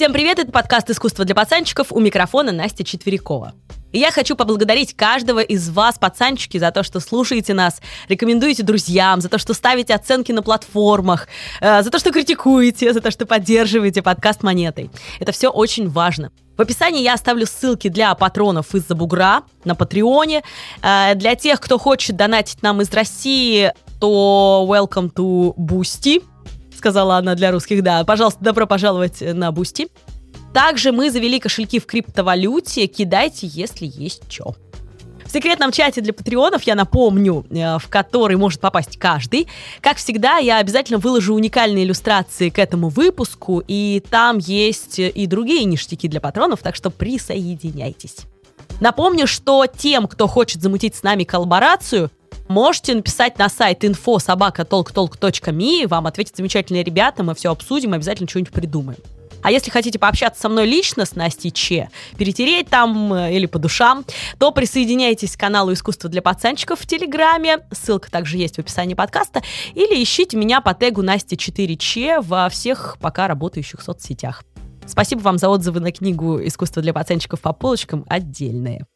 Всем привет, это подкаст «Искусство для пацанчиков» у микрофона Настя Четверякова. И я хочу поблагодарить каждого из вас, пацанчики, за то, что слушаете нас, рекомендуете друзьям, за то, что ставите оценки на платформах, э, за то, что критикуете, за то, что поддерживаете подкаст монетой. Это все очень важно. В описании я оставлю ссылки для патронов из-за бугра на Патреоне. Э, для тех, кто хочет донатить нам из России, то welcome to Boosty сказала она для русских, да. Пожалуйста, добро пожаловать на Boosty. Также мы завели кошельки в криптовалюте. Кидайте, если есть что. В секретном чате для патреонов, я напомню, э, в который может попасть каждый. Как всегда, я обязательно выложу уникальные иллюстрации к этому выпуску, и там есть и другие ништяки для патронов, так что присоединяйтесь. Напомню, что тем, кто хочет замутить с нами коллаборацию, Можете написать на сайт info собака толк.толк.ми, вам ответят замечательные ребята, мы все обсудим, обязательно что-нибудь придумаем. А если хотите пообщаться со мной лично, с Настей Че, перетереть там э, или по душам, то присоединяйтесь к каналу «Искусство для пацанчиков» в Телеграме, ссылка также есть в описании подкаста, или ищите меня по тегу Настя 4 Че во всех пока работающих соцсетях. Спасибо вам за отзывы на книгу «Искусство для пацанчиков по полочкам» отдельные.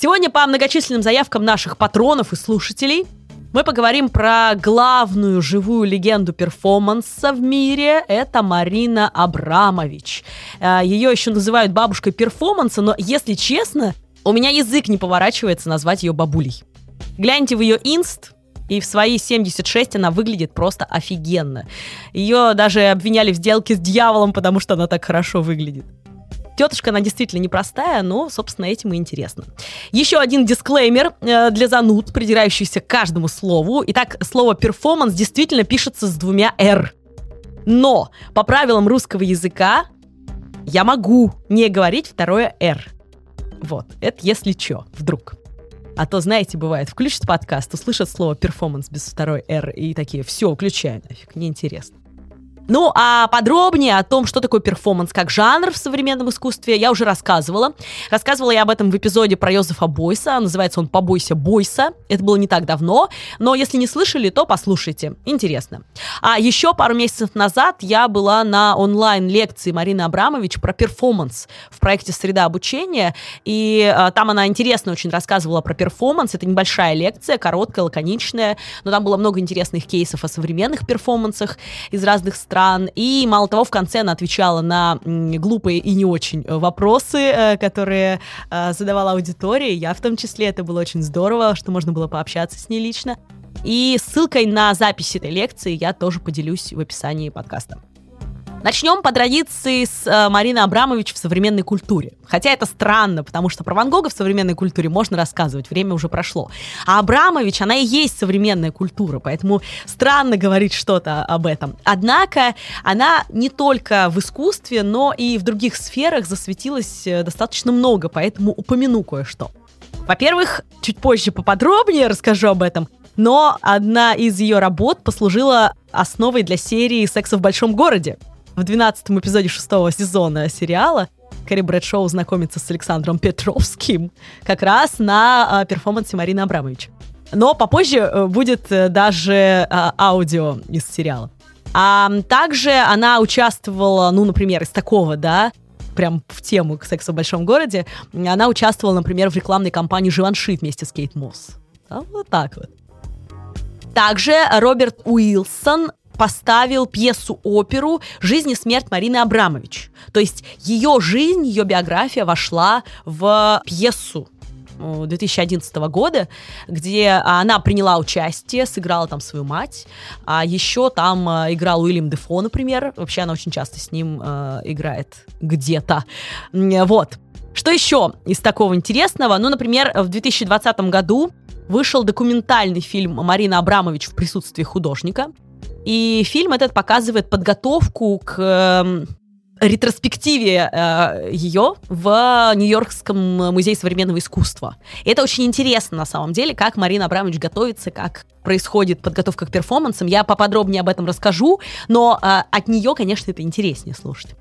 Сегодня по многочисленным заявкам наших патронов и слушателей мы поговорим про главную живую легенду перформанса в мире. Это Марина Абрамович. Э, Ее еще называют бабушкой перформанса, но, если честно, у меня язык не поворачивается назвать ее бабулей. Гляньте в ее инст, и в свои 76 она выглядит просто офигенно. Ее даже обвиняли в сделке с дьяволом, потому что она так хорошо выглядит. Тетушка, она действительно непростая, но, собственно, этим и интересно. Еще один дисклеймер э, для зануд, придирающихся к каждому слову. Итак, слово «перформанс» действительно пишется с двумя «р». Но по правилам русского языка я могу не говорить второе «р». Вот, это если чё, вдруг. А то, знаете, бывает, включат подкаст, услышат слово «перформанс» без второй «р» и такие, все, выключаю нафиг, неинтересно. Ну, а подробнее о том, что такое перформанс как жанр в современном искусстве, я уже рассказывала. Рассказывала я об этом в эпизоде про Йозефа Бойса. Называется он «Побойся Бойса». Это было не так давно, но если не слышали, то послушайте. Интересно. А еще пару месяцев назад я была на онлайн-лекции Марины Абрамович про перформанс в проекте «Среда обучения», и а, там она интересно очень рассказывала про перформанс. Это небольшая лекция, короткая, лаконичная, но там было много интересных кейсов о современных перформансах из разных стран стран. И мало того, в конце она отвечала на глупые и не очень э, вопросы, э, которые э, задавала аудитория. Я в том числе. Это было очень здорово, что можно было пообщаться с ней лично. И ссылкой на запись этой лекции я тоже поделюсь в описании подкаста. Начнем по традиции с э, Марины Абрамович в современной культуре. Хотя это странно, потому что про Ван Гога в современной культуре можно рассказывать, время уже прошло. А Абрамович, она и есть современная культура, поэтому странно говорить что-то об этом. Однако она не только в искусстве, но и в других сферах засветилась э, достаточно много, поэтому упомяну кое-что. Во-первых, чуть позже поподробнее расскажу об этом, но одна из ее работ послужила основой для серии «Секса в большом городе», в 12 эпизоде шестого сезона сериала Кэрри Брэдшоу знакомится с Александром Петровским как раз на э, перформансе Марины Абрамович. Но попозже э, будет э, даже э, аудио из сериала. А также она участвовала, ну, например, из такого, да, прям в тему к сексу в большом городе, она участвовала, например, в рекламной кампании «Живанши» вместе с Кейт Мосс. А вот так вот. Также Роберт Уилсон поставил пьесу-оперу «Жизнь и смерть Марины Абрамович». То есть ее жизнь, ее биография вошла в пьесу 2011 года, где она приняла участие, сыграла там свою мать, а еще там э, играл Уильям Дефо, например, вообще она очень часто с ним э, играет где-то, вот. Что еще из такого интересного? Ну, например, в 2020 году вышел документальный фильм Марина Абрамович в присутствии художника. И фильм этот показывает подготовку к э, ретроспективе э, ее в Нью-Йоркском музее современного искусства. И это очень интересно на самом деле, как Марина Абрамович готовится, как происходит подготовка к перформансам. Я поподробнее об этом расскажу, но э, от нее, конечно, это интереснее слушать.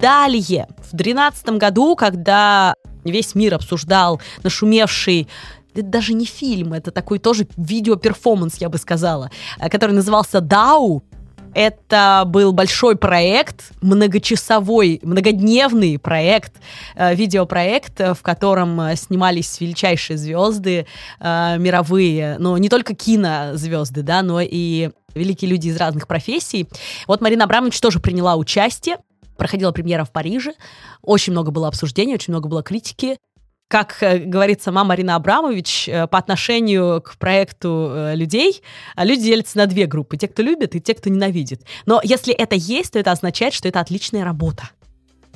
Далее, в 2013 году, когда весь мир обсуждал нашумевший это даже не фильм, это такой тоже видеоперформанс, я бы сказала, э, который назывался «Дау», Это был большой проект, многочасовой, многодневный проект, э, видеопроект, в котором э, снимались величайшие звезды э, мировые, но не только кинозвезды, да, но и великие люди из разных профессий. Вот Марина Абрамович тоже приняла участие, проходила премьера в Париже, очень много было обсуждений, очень много было критики, как э, говорит сама Марина Абрамович, э, по отношению к проекту э, людей, люди делятся на две группы. Те, кто любит, и те, кто ненавидит. Но если это есть, то это означает, что это отличная работа.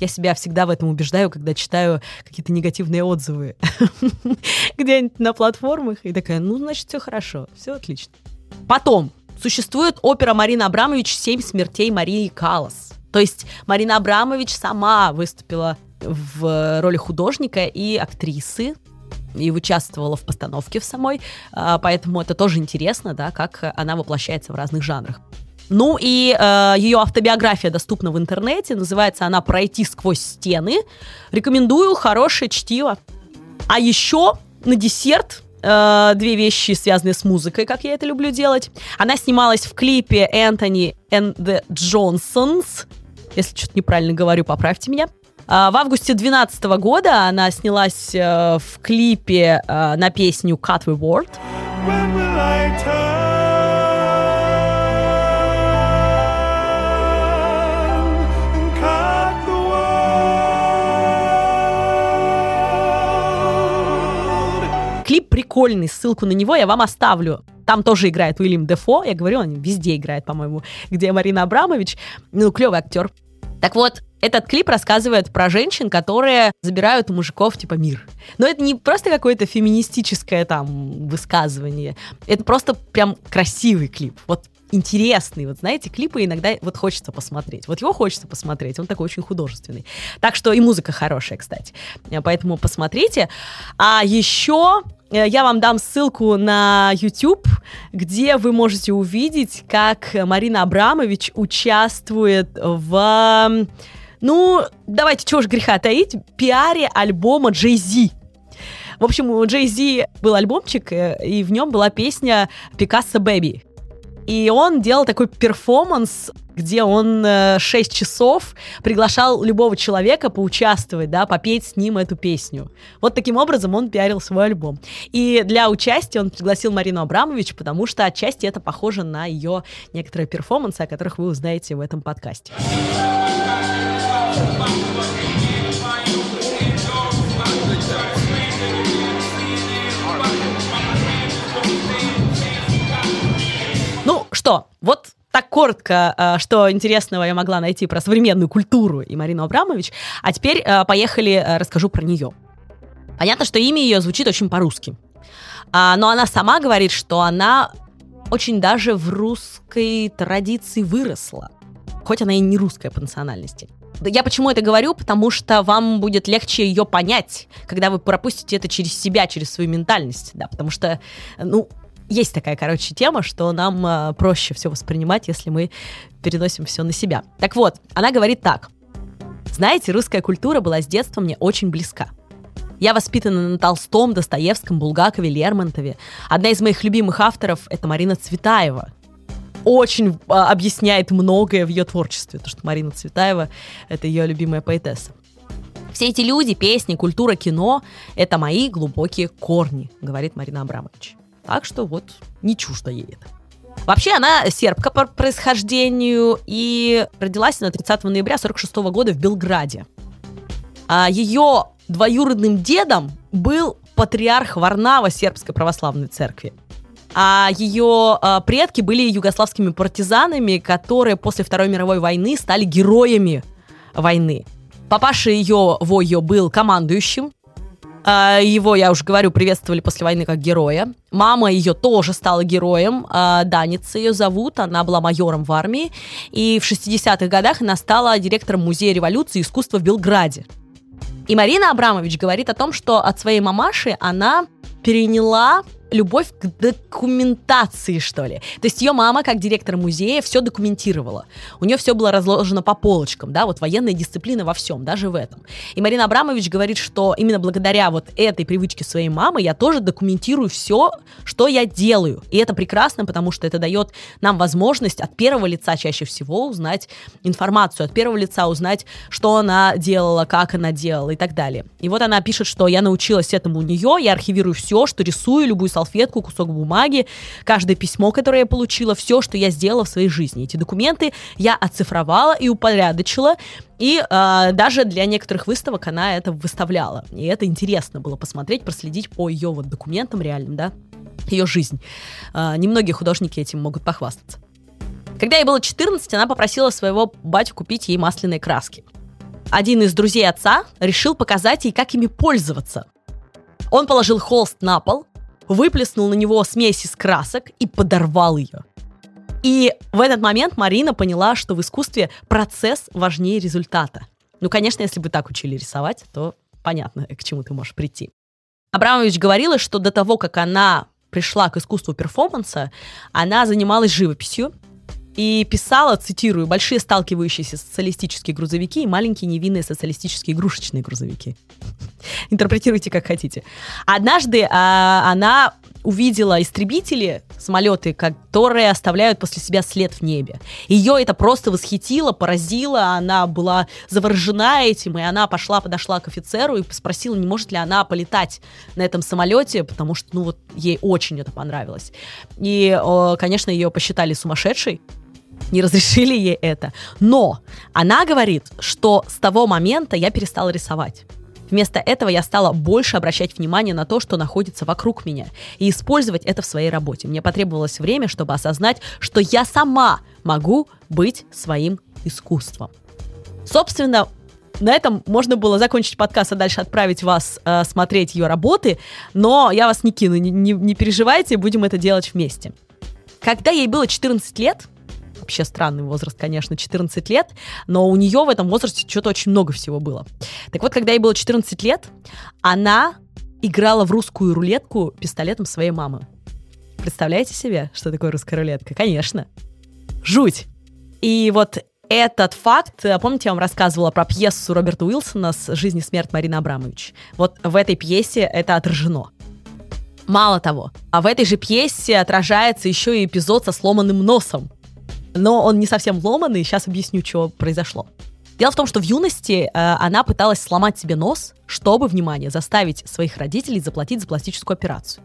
Я себя всегда в этом убеждаю, когда читаю какие-то негативные отзывы где-нибудь на платформах. И такая, ну, значит, все хорошо, все отлично. Потом, существует опера Марина Абрамович «Семь смертей Марии Калас». То есть Марина Абрамович сама выступила в роли художника и актрисы, и участвовала в постановке в самой, а, поэтому это тоже интересно, да, как она воплощается в разных жанрах. Ну и э, ее автобиография доступна в интернете, называется она «Пройти сквозь стены». Рекомендую, хорошее чтиво. А еще на десерт э, две вещи, связанные с музыкой, как я это люблю делать. Она снималась в клипе Энтони and the Johnsons. Если что-то неправильно говорю, поправьте меня. А, в августе 2012 года она снялась э, в клипе э, на песню Cut We Word. Клип прикольный, ссылку на него я вам оставлю. Там тоже играет Уильям Дефо, я говорю, он везде играет, по-моему, где Марина Абрамович. Ну, клевый актер. Так вот, этот клип рассказывает про женщин, которые забирают у мужиков, типа, мир. Но это не просто какое-то феминистическое там высказывание. Это просто прям красивый клип. Вот интересный. Вот знаете, клипы иногда вот хочется посмотреть. Вот его хочется посмотреть, он такой очень художественный. Так что и музыка хорошая, кстати. Поэтому посмотрите. А еще э, я вам дам ссылку на YouTube, где вы можете увидеть, как Марина Абрамович участвует в ну, давайте, чего ж греха таить, пиаре альбома Зи. В общем, у Зи был альбомчик, э, и в нем была песня «Picasso Baby». И он делал такой перформанс, где он 6 э, часов приглашал любого человека поучаствовать, да, попеть с ним эту песню. Вот таким образом он пиарил свой альбом. И для участия он пригласил Марину Абрамович, потому что отчасти это похоже на ее некоторые перформансы, о которых вы узнаете в этом подкасте. Что, вот так коротко, э, что интересного я могла найти про современную культуру и Марину Абрамович. А теперь э, поехали, э, расскажу про нее. Понятно, что имя ее звучит очень по-русски. А, но она сама говорит, что она очень даже в русской традиции выросла. Хоть она и не русская по национальности. Я почему это говорю? Потому что вам будет легче ее понять, когда вы пропустите это через себя, через свою ментальность, да, потому что, ну, есть такая, короче, тема, что нам э, проще все воспринимать, если мы переносим все на себя. Так вот, она говорит так. Знаете, русская культура была с детства мне очень близка. Я воспитана на Толстом, Достоевском, Булгакове, Лермонтове. Одна из моих любимых авторов — это Марина Цветаева очень а, объясняет многое в ее творчестве, потому что Марина Цветаева — это ее любимая поэтесса. Все эти люди, песни, культура, кино — это мои глубокие корни, говорит Марина Абрамович. Так что вот не чуждо ей это. Вообще она сербка по происхождению и родилась на 30 ноября 46 года в Белграде. А ее двоюродным дедом был патриарх Варнава сербской православной церкви а ее а, предки были югославскими партизанами, которые после Второй мировой войны стали героями войны. Папаша ее, Войо, был командующим. А, его, я уже говорю, приветствовали после войны как героя. Мама ее тоже стала героем. А, Даница ее зовут. Она была майором в армии. И в 60-х годах она стала директором Музея революции и искусства в Белграде. И Марина Абрамович говорит о том, что от своей мамаши она переняла любовь к документации, что ли. То есть ее мама, как директор музея, все документировала. У нее все было разложено по полочкам, да, вот военная дисциплина во всем, даже в этом. И Марина Абрамович говорит, что именно благодаря вот этой привычке своей мамы я тоже документирую все, что я делаю. И это прекрасно, потому что это дает нам возможность от первого лица чаще всего узнать информацию, от первого лица узнать, что она делала, как она делала и так далее. И вот она пишет, что я научилась этому у нее, я архивирую все, что рисую, любую салфетку, кусок бумаги, каждое письмо, которое я получила, все, что я сделала в своей жизни. Эти документы я оцифровала и упорядочила, и э, даже для некоторых выставок она это выставляла. И это интересно было посмотреть, проследить по ее вот документам реальным, да, ее жизнь. Э, немногие художники этим могут похвастаться. Когда ей было 14, она попросила своего батю купить ей масляные краски. Один из друзей отца решил показать ей, как ими пользоваться. Он положил холст на пол, выплеснул на него смесь из красок и подорвал ее. И в этот момент Марина поняла, что в искусстве процесс важнее результата. Ну, конечно, если бы так учили рисовать, то понятно, к чему ты можешь прийти. Абрамович говорила, что до того, как она пришла к искусству перформанса, она занималась живописью, и писала, цитирую, «большие сталкивающиеся социалистические грузовики и маленькие невинные социалистические игрушечные грузовики». Интерпретируйте как хотите. Однажды а, она увидела истребители, самолеты, которые оставляют после себя след в небе. Ее это просто восхитило, поразило, она была заворожена этим, и она пошла, подошла к офицеру и спросила, не может ли она полетать на этом самолете, потому что, ну вот, ей очень это понравилось. И, конечно, ее посчитали сумасшедшей, не разрешили ей это. Но она говорит, что с того момента я перестала рисовать. Вместо этого я стала больше обращать внимание на то, что находится вокруг меня, и использовать это в своей работе. Мне потребовалось время, чтобы осознать, что я сама могу быть своим искусством. Собственно, на этом можно было закончить подкаст, а дальше отправить вас э, смотреть ее работы, но я вас не кину, не, не, не переживайте, будем это делать вместе. Когда ей было 14 лет, вообще странный возраст, конечно, 14 лет, но у нее в этом возрасте что-то очень много всего было. Так вот, когда ей было 14 лет, она играла в русскую рулетку пистолетом своей мамы. Представляете себе, что такое русская рулетка? Конечно. Жуть. И вот этот факт, помните, я вам рассказывала про пьесу Роберта Уилсона с «Жизнь и смерть» Марины Абрамович? Вот в этой пьесе это отражено. Мало того, а в этой же пьесе отражается еще и эпизод со сломанным носом но он не совсем ломанный, сейчас объясню, что произошло. Дело в том, что в юности э, она пыталась сломать себе нос, чтобы, внимание, заставить своих родителей заплатить за пластическую операцию.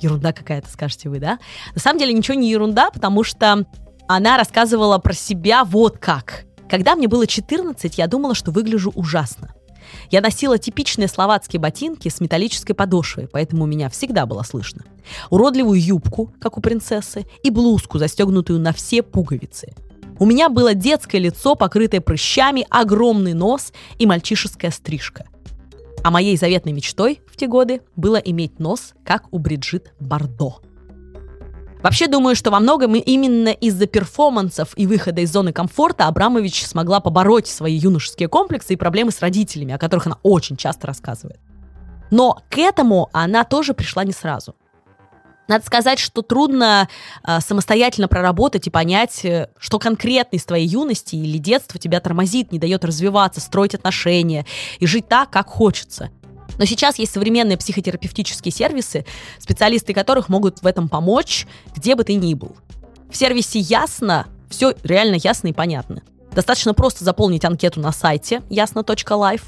Ерунда какая-то, скажете вы, да? На самом деле ничего не ерунда, потому что она рассказывала про себя вот как. Когда мне было 14, я думала, что выгляжу ужасно. Я носила типичные словацкие ботинки с металлической подошвой, поэтому меня всегда было слышно. Уродливую юбку, как у принцессы, и блузку, застегнутую на все пуговицы. У меня было детское лицо, покрытое прыщами, огромный нос и мальчишеская стрижка. А моей заветной мечтой в те годы было иметь нос, как у Бриджит Бардо. Вообще думаю, что во многом именно из-за перформансов и выхода из зоны комфорта Абрамович смогла побороть свои юношеские комплексы и проблемы с родителями, о которых она очень часто рассказывает. Но к этому она тоже пришла не сразу. Надо сказать, что трудно э, самостоятельно проработать и понять, э, что конкретно из твоей юности или детства тебя тормозит, не дает развиваться, строить отношения и жить так, как хочется. Но сейчас есть современные психотерапевтические сервисы, специалисты которых могут в этом помочь, где бы ты ни был. В сервисе «Ясно» все реально ясно и понятно. Достаточно просто заполнить анкету на сайте ясно.life.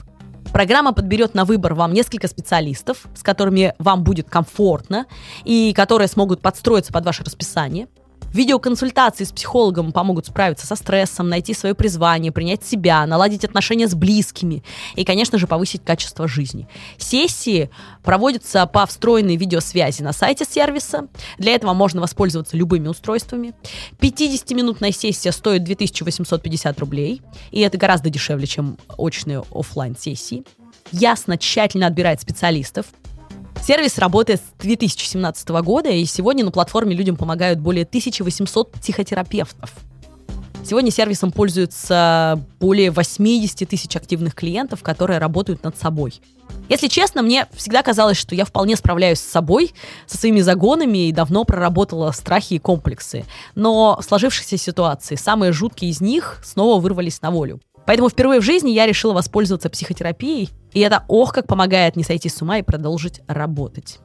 Программа подберет на выбор вам несколько специалистов, с которыми вам будет комфортно и которые смогут подстроиться под ваше расписание – Видеоконсультации с психологом помогут справиться со стрессом, найти свое призвание, принять себя, наладить отношения с близкими и, конечно же, повысить качество жизни. Сессии проводятся по встроенной видеосвязи на сайте сервиса. Для этого можно воспользоваться любыми устройствами. 50-минутная сессия стоит 2850 рублей, и это гораздо дешевле, чем очные офлайн сессии Ясно, тщательно отбирает специалистов, Сервис работает с 2017 года, и сегодня на платформе людям помогают более 1800 психотерапевтов. Сегодня сервисом пользуются более 80 тысяч активных клиентов, которые работают над собой. Если честно, мне всегда казалось, что я вполне справляюсь с собой, со своими загонами и давно проработала страхи и комплексы. Но в сложившейся ситуации самые жуткие из них снова вырвались на волю. Поэтому впервые в жизни я решила воспользоваться психотерапией, и это ох, как помогает не сойти с ума и продолжить работать.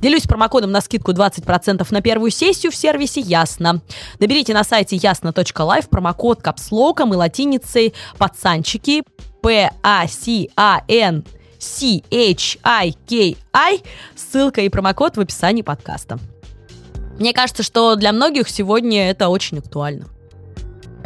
Делюсь промокодом на скидку 20% на первую сессию в сервисе Ясно. Наберите на сайте ясно.лайв промокод капслоком и латиницей пацанчики P-A-C-A-N C-H-I-K-I. Ссылка и промокод в описании подкаста. Мне кажется, что для многих сегодня это очень актуально.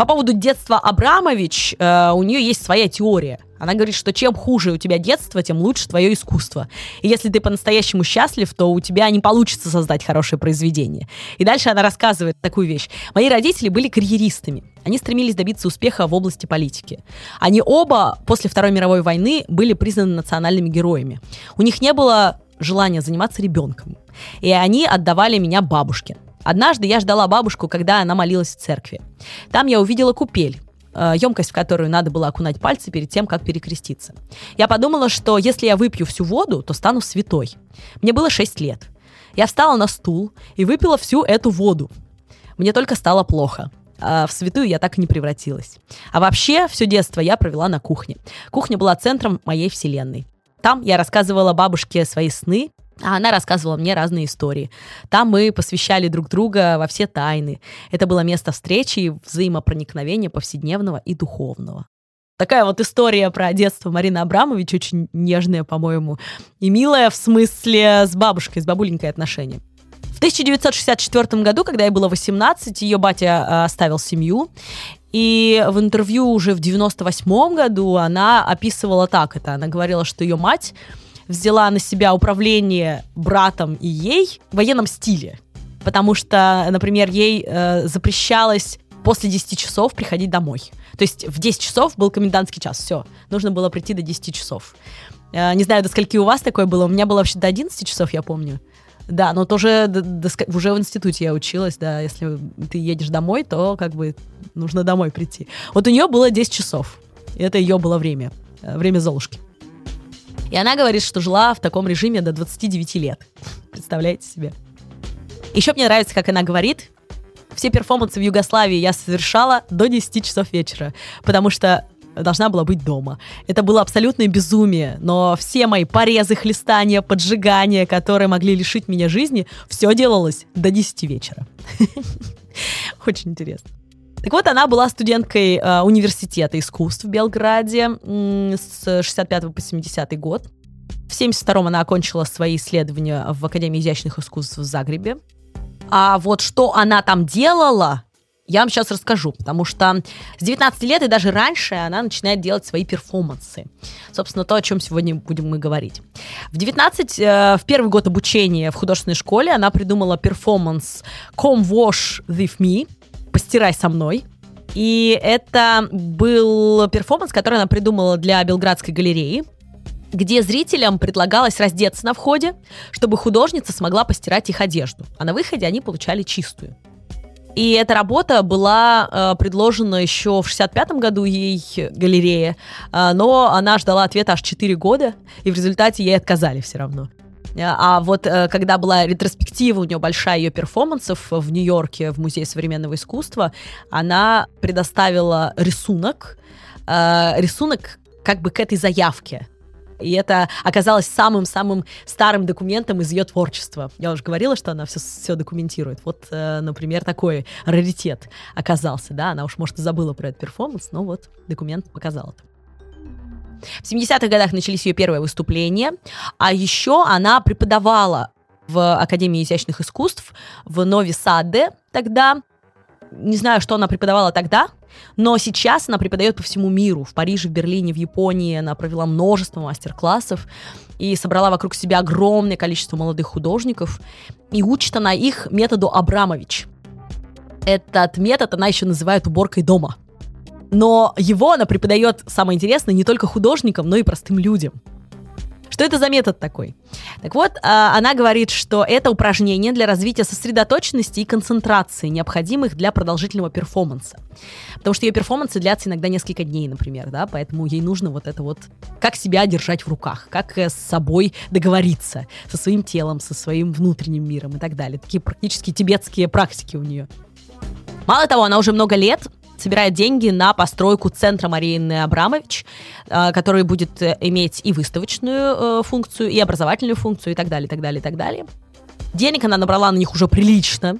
По поводу детства Абрамович, э, у нее есть своя теория. Она говорит, что чем хуже у тебя детство, тем лучше твое искусство. И если ты по-настоящему счастлив, то у тебя не получится создать хорошее произведение. И дальше она рассказывает такую вещь. Мои родители были карьеристами. Они стремились добиться успеха в области политики. Они оба после Второй мировой войны были признаны национальными героями. У них не было желания заниматься ребенком. И они отдавали меня бабушке. Однажды я ждала бабушку, когда она молилась в церкви. Там я увидела купель емкость, в которую надо было окунать пальцы перед тем, как перекреститься. Я подумала, что если я выпью всю воду, то стану святой. Мне было 6 лет. Я встала на стул и выпила всю эту воду. Мне только стало плохо. А в святую я так и не превратилась. А вообще, все детство я провела на кухне. Кухня была центром моей вселенной. Там я рассказывала бабушке свои сны, а она рассказывала мне разные истории. Там мы посвящали друг друга во все тайны. Это было место встречи и взаимопроникновения повседневного и духовного. Такая вот история про детство Марины Абрамович, очень нежная, по-моему, и милая в смысле с бабушкой, с бабуленькой отношения. В 1964 году, когда ей было 18, ее батя э, оставил семью, и в интервью уже в 98 году она описывала так это. Она говорила, что ее мать взяла на себя управление братом и ей в военном стиле. Потому что, например, ей э, запрещалось после 10 часов приходить домой. То есть в 10 часов был комендантский час, все, нужно было прийти до 10 часов. Э, не знаю, до скольки у вас такое было, у меня было вообще до 11 часов, я помню. Да, но тоже до, до, уже в институте я училась, да, если ты едешь домой, то как бы нужно домой прийти. Вот у нее было 10 часов, это ее было время, э, время Золушки. И она говорит, что жила в таком режиме до 29 лет. Представляете себе? Еще мне нравится, как она говорит, все перформансы в Югославии я совершала до 10 часов вечера, потому что должна была быть дома. Это было абсолютное безумие, но все мои порезы, хлестания, поджигания, которые могли лишить меня жизни, все делалось до 10 вечера. Очень интересно. Так вот, она была студенткой э, университета искусств в Белграде э, с 65 по 70 год. В 72 она окончила свои исследования в Академии изящных искусств в Загребе. А вот что она там делала, я вам сейчас расскажу, потому что с 19 лет и даже раньше она начинает делать свои перформансы. Собственно, то, о чем сегодня будем мы говорить. В 19, э, в первый год обучения в художественной школе она придумала перформанс «Come Wash With Me», «Постирай со мной». И это был перформанс, который она придумала для Белградской галереи, где зрителям предлагалось раздеться на входе, чтобы художница смогла постирать их одежду. А на выходе они получали чистую. И эта работа была э, предложена еще в 65 году ей галерее, э, но она ждала ответа аж 4 года, и в результате ей отказали все равно. А вот э, когда была ретроспектива у нее большая ее перформансов в Нью-Йорке в Музее современного искусства, она предоставила рисунок, э, рисунок как бы к этой заявке. И это оказалось самым-самым старым документом из ее творчества. Я уже говорила, что она все, все документирует. Вот, э, например, такой раритет оказался, да, она уж, может, забыла про этот перформанс, но вот документ показал это. В 70-х годах начались ее первые выступления, а еще она преподавала в Академии изящных искусств в Нови Саде тогда. Не знаю, что она преподавала тогда, но сейчас она преподает по всему миру. В Париже, в Берлине, в Японии. Она провела множество мастер-классов и собрала вокруг себя огромное количество молодых художников. И учит она их методу Абрамович. Этот метод она еще называет уборкой дома – но его она преподает, самое интересное, не только художникам, но и простым людям. Что это за метод такой? Так вот, а, она говорит, что это упражнение для развития сосредоточенности и концентрации, необходимых для продолжительного перформанса. Потому что ее перформансы длятся иногда несколько дней, например, да, поэтому ей нужно вот это вот, как себя держать в руках, как э, с собой договориться, со своим телом, со своим внутренним миром и так далее. Такие практически тибетские практики у нее. Мало того, она уже много лет собирает деньги на постройку центра Марины Абрамович, э, который будет э, иметь и выставочную э, функцию, и образовательную функцию, и так далее, и так далее, и так далее. Денег она набрала на них уже прилично,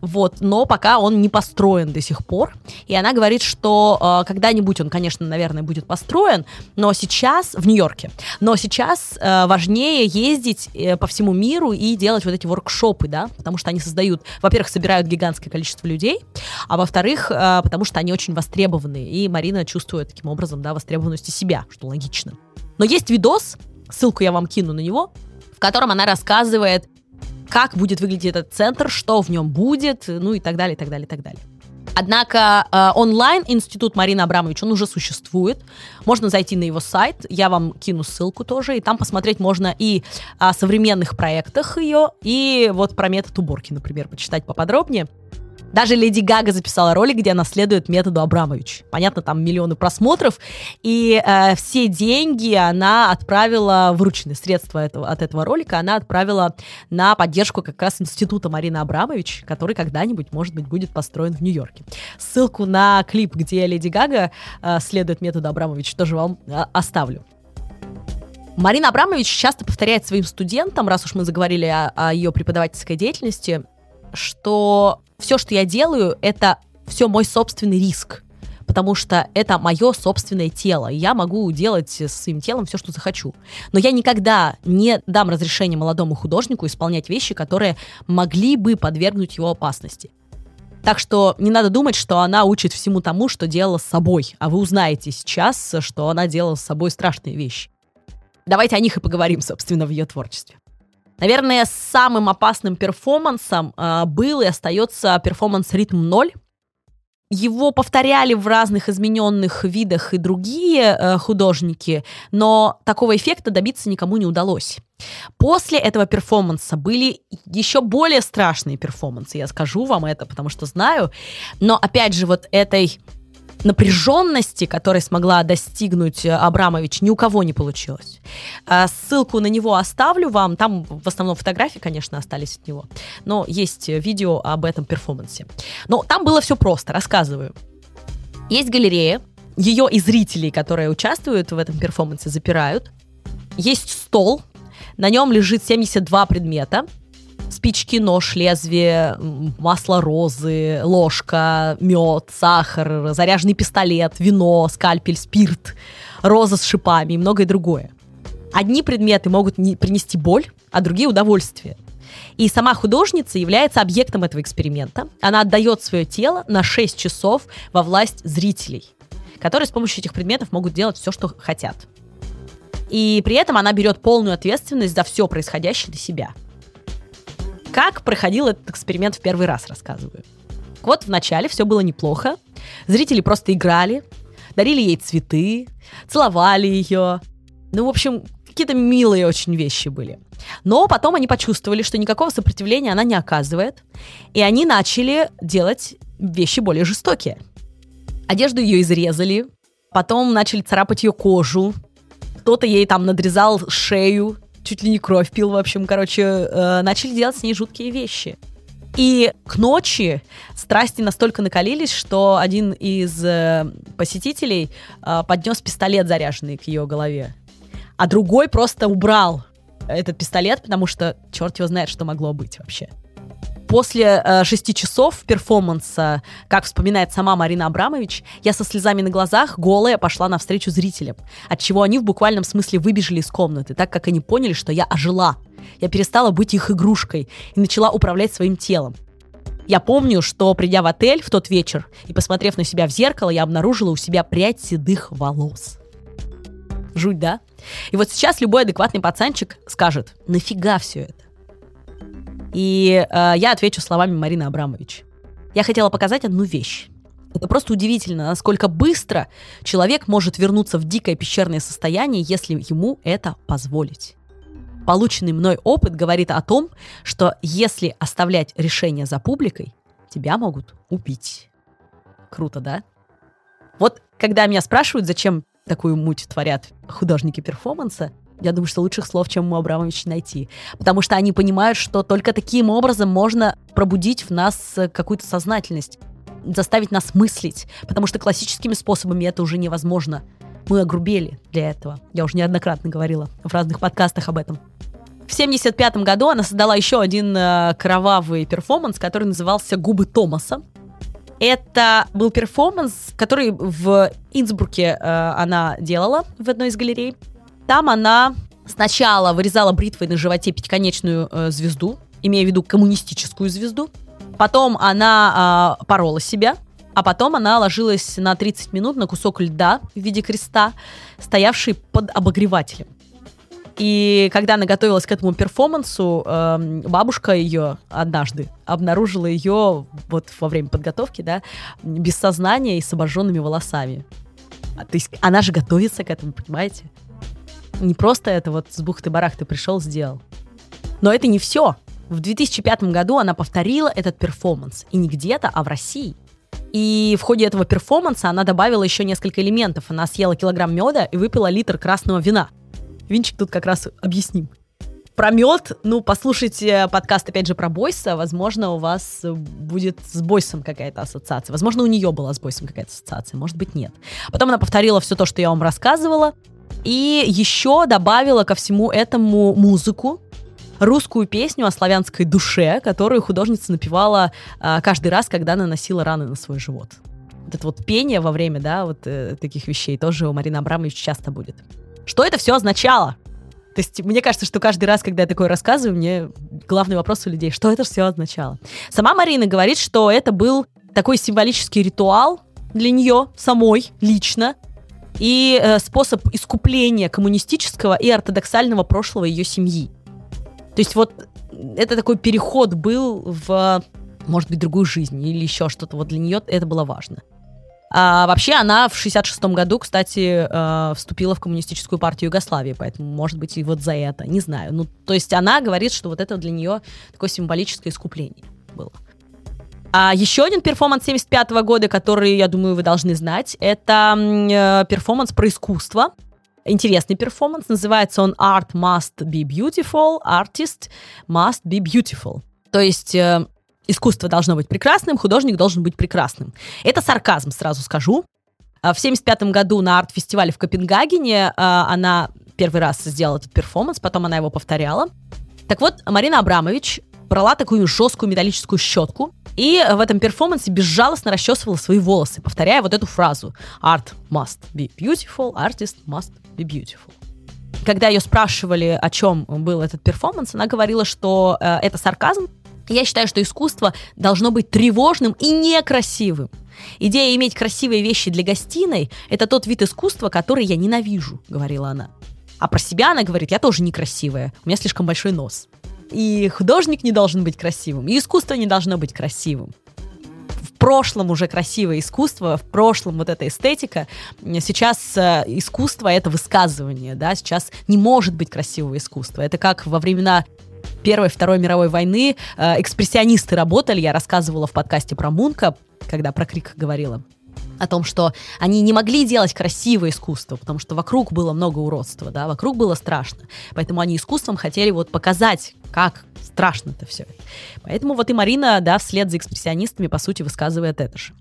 вот, но пока он не построен до сих пор. И она говорит, что э, когда-нибудь он, конечно, наверное, будет построен, но сейчас в Нью-Йорке. Но сейчас э, важнее ездить э, по всему миру и делать вот эти воркшопы, да, потому что они создают, во-первых, собирают гигантское количество людей, а во-вторых, э, потому что они очень востребованы, и Марина чувствует таким образом, да, востребованности себя, что логично. Но есть видос, ссылку я вам кину на него, в котором она рассказывает как будет выглядеть этот центр, что в нем будет, ну и так далее, и так далее, и так далее. Однако э, онлайн институт Марины Абрамович, он уже существует. Можно зайти на его сайт, я вам кину ссылку тоже, и там посмотреть можно и о современных проектах ее, и вот про метод уборки, например, почитать поподробнее. Даже Леди Гага записала ролик, где она следует методу Абрамович. Понятно, там миллионы просмотров, и э, все деньги она отправила, вырученные средства этого, от этого ролика, она отправила на поддержку как раз института Марины Абрамович, который когда-нибудь, может быть, будет построен в Нью-Йорке. Ссылку на клип, где Леди Гага э, следует методу Абрамович, тоже вам э, оставлю. Марина Абрамович часто повторяет своим студентам, раз уж мы заговорили о, о ее преподавательской деятельности, что все, что я делаю, это все мой собственный риск потому что это мое собственное тело, я могу делать с своим телом все, что захочу. Но я никогда не дам разрешения молодому художнику исполнять вещи, которые могли бы подвергнуть его опасности. Так что не надо думать, что она учит всему тому, что делала с собой, а вы узнаете сейчас, что она делала с собой страшные вещи. Давайте о них и поговорим, собственно, в ее творчестве. Наверное, самым опасным перформансом э, был и остается перформанс «Ритм 0». Его повторяли в разных измененных видах и другие э, художники, но такого эффекта добиться никому не удалось. После этого перформанса были еще более страшные перформансы, я скажу вам это, потому что знаю. Но опять же, вот этой напряженности, которой смогла достигнуть э, Абрамович, ни у кого не получилось. А, ссылку на него оставлю вам. Там в основном фотографии, конечно, остались от него. Но есть видео об этом перформансе. Но там было все просто, рассказываю. Есть галерея, ее и зрителей, которые участвуют в этом перформансе, запирают. Есть стол, на нем лежит 72 предмета – спички, нож, лезвие, масло розы, ложка, мед, сахар, заряженный пистолет, вино, скальпель, спирт, роза с шипами и многое другое. Одни предметы могут не принести боль, а другие удовольствие. И сама художница является объектом этого эксперимента. Она отдает свое тело на 6 часов во власть зрителей, которые с помощью этих предметов могут делать все, что хотят. И при этом она берет полную ответственность за все происходящее для себя – как проходил этот эксперимент в первый раз, рассказываю. Вот вначале все было неплохо. Зрители просто играли, дарили ей цветы, целовали ее. Ну, в общем, какие-то милые очень вещи были. Но потом они почувствовали, что никакого сопротивления она не оказывает, и они начали делать вещи более жестокие. Одежду ее изрезали, потом начали царапать ее кожу, кто-то ей там надрезал шею, чуть ли не кровь пил, в общем, короче, э, начали делать с ней жуткие вещи. И к ночи страсти настолько накалились, что один из э, посетителей э, поднес пистолет заряженный к ее голове, а другой просто убрал этот пистолет, потому что черт его знает, что могло быть вообще. После э, шести часов перформанса, как вспоминает сама Марина Абрамович, я со слезами на глазах, голая, пошла навстречу зрителям, от чего они в буквальном смысле выбежали из комнаты, так как они поняли, что я ожила. Я перестала быть их игрушкой и начала управлять своим телом. Я помню, что придя в отель в тот вечер и посмотрев на себя в зеркало, я обнаружила у себя прядь седых волос. Жуть, да? И вот сейчас любой адекватный пацанчик скажет, нафига все это? И э, я отвечу словами Марины Абрамович. Я хотела показать одну вещь. Это просто удивительно, насколько быстро человек может вернуться в дикое пещерное состояние, если ему это позволить. Полученный мной опыт говорит о том, что если оставлять решение за публикой, тебя могут убить. Круто, да? Вот когда меня спрашивают, зачем такую муть творят художники перформанса, я думаю, что лучших слов, чем у Абрамовича, найти. Потому что они понимают, что только таким образом можно пробудить в нас какую-то сознательность, заставить нас мыслить. Потому что классическими способами это уже невозможно. Мы огрубели для этого. Я уже неоднократно говорила в разных подкастах об этом. В 1975 году она создала еще один э, кровавый перформанс, который назывался «Губы Томаса». Это был перформанс, который в Инсбруке э, она делала в одной из галерей. Там она сначала вырезала бритвой на животе пятиконечную э, звезду, имея в виду коммунистическую звезду. Потом она э, порола себя, а потом она ложилась на 30 минут на кусок льда в виде креста, стоявший под обогревателем. И когда она готовилась к этому перформансу, э, бабушка ее однажды обнаружила ее вот во время подготовки, да, без сознания и с обожженными волосами. А, то есть она же готовится к этому, понимаете? Не просто это вот с бухты-барахты пришел, сделал. Но это не все. В 2005 году она повторила этот перформанс. И не где-то, а в России. И в ходе этого перформанса она добавила еще несколько элементов. Она съела килограмм меда и выпила литр красного вина. Винчик тут как раз объясним. Про мед, ну, послушайте подкаст, опять же, про Бойса. Возможно, у вас будет с Бойсом какая-то ассоциация. Возможно, у нее была с Бойсом какая-то ассоциация, может быть, нет. Потом она повторила все то, что я вам рассказывала. И еще добавила ко всему этому музыку, русскую песню о славянской душе, которую художница напевала а, каждый раз, когда наносила раны на свой живот. Вот это вот пение во время, да, вот э, таких вещей тоже у Марины Абрамович часто будет. Что это все означало? То есть мне кажется, что каждый раз, когда я такое рассказываю, мне главный вопрос у людей, что это все означало. Сама Марина говорит, что это был такой символический ритуал для нее самой лично и э, способ искупления коммунистического и ортодоксального прошлого ее семьи. То есть вот это такой переход был в, может быть, другую жизнь или еще что-то. Вот для нее это было важно. А вообще она в 66 году, кстати, э, вступила в коммунистическую партию Югославии, поэтому, может быть, и вот за это, не знаю. Ну, то есть она говорит, что вот это для нее такое символическое искупление было. А еще один перформанс 75 года, который, я думаю, вы должны знать, это э, перформанс про искусство интересный перформанс. Называется он Art Must Be Beautiful, Artist Must Be Beautiful. То есть э, искусство должно быть прекрасным, художник должен быть прекрасным. Это сарказм, сразу скажу. А в 1975 году на арт-фестивале в Копенгагене э, она первый раз сделала этот перформанс, потом она его повторяла. Так вот, Марина Абрамович брала такую жесткую металлическую щетку и в этом перформансе безжалостно расчесывала свои волосы, повторяя вот эту фразу «Art must be beautiful, artist must be beautiful». Когда ее спрашивали, о чем был этот перформанс, она говорила, что э, это сарказм. Я считаю, что искусство должно быть тревожным и некрасивым. Идея иметь красивые вещи для гостиной – это тот вид искусства, который я ненавижу, говорила она. А про себя она говорит, я тоже некрасивая, у меня слишком большой нос. И художник не должен быть красивым, и искусство не должно быть красивым. В прошлом уже красивое искусство, в прошлом вот эта эстетика. Сейчас э, искусство — это высказывание, да, сейчас не может быть красивого искусства. Это как во времена Первой, Второй мировой войны э, экспрессионисты работали, я рассказывала в подкасте про Мунка, когда про Крик говорила о том, что они не могли делать красивое искусство, потому что вокруг было много уродства, да, вокруг было страшно. Поэтому они искусством хотели вот показать, как страшно это все. Поэтому вот и Марина, да, вслед за экспрессионистами, по сути, высказывает это же.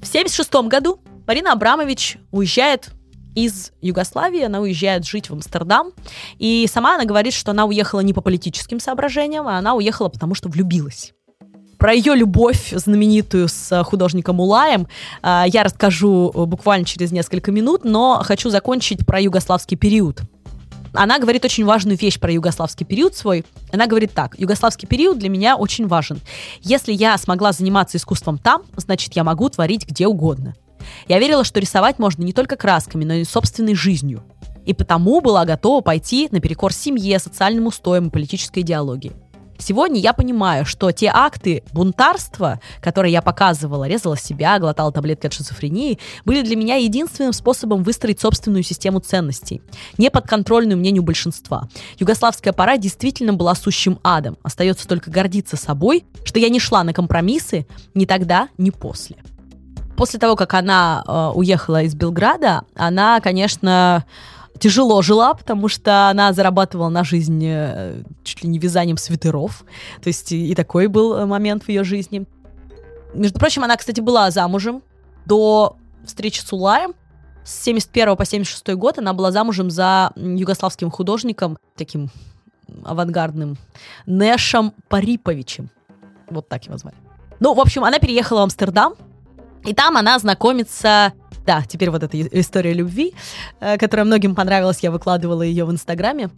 В 1976 году Марина Абрамович уезжает из Югославии, она уезжает жить в Амстердам, и сама она говорит, что она уехала не по политическим соображениям, а она уехала потому, что влюбилась. Про ее любовь знаменитую с художником Улаем а, я расскажу буквально через несколько минут, но хочу закончить про югославский период. Она говорит очень важную вещь про югославский период свой. Она говорит так, югославский период для меня очень важен. Если я смогла заниматься искусством там, значит, я могу творить где угодно. Я верила, что рисовать можно не только красками, но и собственной жизнью. И потому была готова пойти наперекор семье, социальным устоям и политической идеологии. Сегодня я понимаю, что те акты бунтарства, которые я показывала, резала себя, глотала таблетки от шизофрении, были для меня единственным способом выстроить собственную систему ценностей, не подконтрольную мнению большинства. Югославская пора действительно была сущим адом. Остается только гордиться собой, что я не шла на компромиссы ни тогда, ни после. После того, как она э, уехала из Белграда, она, конечно, тяжело жила, потому что она зарабатывала на жизнь э, чуть ли не вязанием свитеров. То есть и, такой был э, момент в ее жизни. Между прочим, она, кстати, была замужем до встречи с Улаем. С 71 по 76 год она была замужем за югославским художником, таким авангардным, Нэшем Париповичем. Вот так его звали. Ну, в общем, она переехала в Амстердам, и там она знакомится да, теперь вот эта история любви, э, которая многим понравилась, я выкладывала ее в Инстаграме.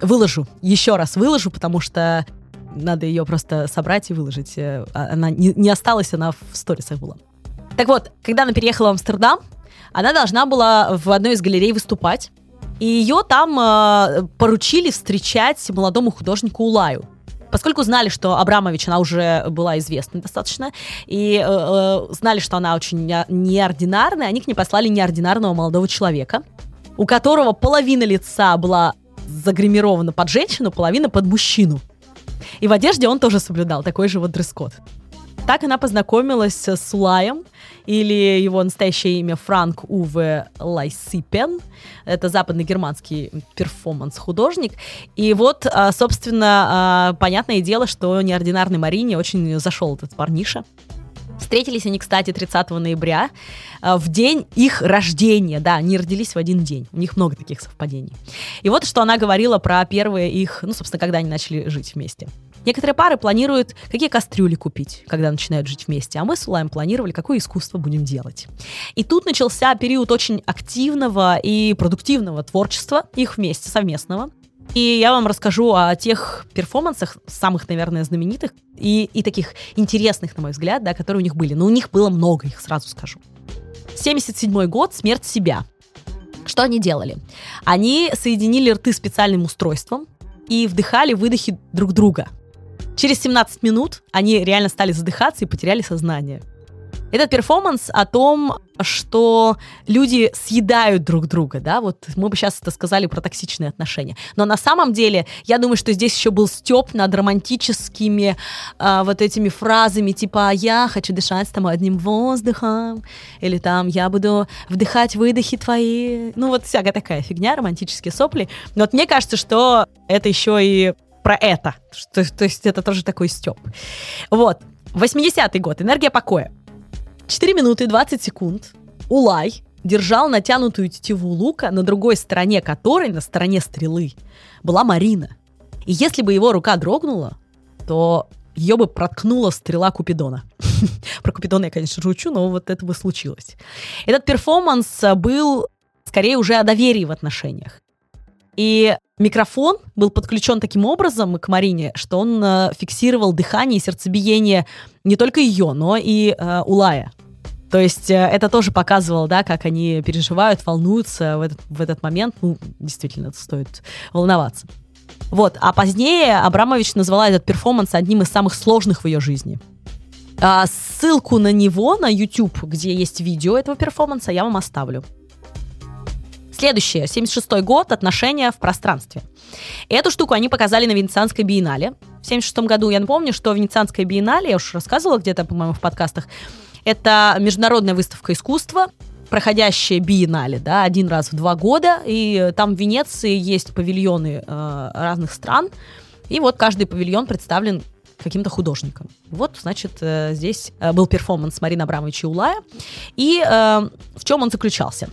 Выложу, еще раз выложу, потому что надо ее просто собрать и выложить. Э, а, она не, не осталась, она в сторисах была. Так вот, когда она переехала в Амстердам, она должна была в одной из галерей выступать, и ее там э, поручили встречать молодому художнику Улаю поскольку знали, что Абрамович, она уже была известна достаточно, и э, э, знали, что она очень неординарная, они к ней послали неординарного молодого человека, у которого половина лица была загримирована под женщину, половина под мужчину. И в одежде он тоже соблюдал такой же вот дресс-код. Так она познакомилась с Улаем, или его настоящее имя Франк Уве Лайсипен. Это западно-германский перформанс-художник. И вот, а, собственно, а, понятное дело, что неординарной Марине очень зашел этот парниша. Встретились они, кстати, 30 ноября, а, в день их рождения. Да, они родились в один день. У них много таких совпадений. И вот что она говорила про первые их, ну, собственно, когда они начали жить вместе. Некоторые пары планируют, какие кастрюли купить, когда начинают жить вместе, а мы с Улаем планировали, какое искусство будем делать. И тут начался период очень активного и продуктивного творчества их вместе, совместного. И я вам расскажу о тех перформансах, самых, наверное, знаменитых и, и таких интересных, на мой взгляд, да, которые у них были. Но у них было много, их сразу скажу. 77 год, смерть себя. Что они делали? Они соединили рты специальным устройством и вдыхали выдохи друг друга. Через 17 минут они реально стали задыхаться и потеряли сознание. Этот перформанс о том, что люди съедают друг друга, да, вот мы бы сейчас это сказали про токсичные отношения. Но на самом деле, я думаю, что здесь еще был степ над романтическими э, вот этими фразами, типа «я хочу дышать с тобой одним воздухом», или там «я буду вдыхать выдохи твои», ну вот всякая такая фигня, романтические сопли. Но вот мне кажется, что это еще и про это. То, то есть это тоже такой степ. Вот. 80-й год. Энергия покоя. 4 минуты 20 секунд. Улай держал натянутую тетиву лука, на другой стороне которой, на стороне стрелы, была Марина. И если бы его рука дрогнула, то ее бы проткнула стрела Купидона. Про Купидона я, конечно, шучу, но вот это бы случилось. Этот перформанс был скорее уже о доверии в отношениях. И микрофон был подключен таким образом к Марине, что он э, фиксировал дыхание и сердцебиение не только ее, но и э, Улая. То есть э, это тоже показывало, да, как они переживают, волнуются в этот, в этот момент. Ну, действительно, стоит волноваться. Вот. А позднее Абрамович назвала этот перформанс одним из самых сложных в ее жизни. А ссылку на него на YouTube, где есть видео этого перформанса, я вам оставлю. Следующее, 76 год, отношения в пространстве. Эту штуку они показали на Венецианской биеннале. В 76 году я напомню, что Венецианская биеннале, я уже рассказывала где-то, по-моему, в подкастах, это международная выставка искусства, проходящая биеннале, да, один раз в два года, и там в Венеции есть павильоны э, разных стран, и вот каждый павильон представлен каким-то художником. Вот, значит, э, здесь э, был перформанс Марины Абрамовича Улая, и э, в чем он заключался?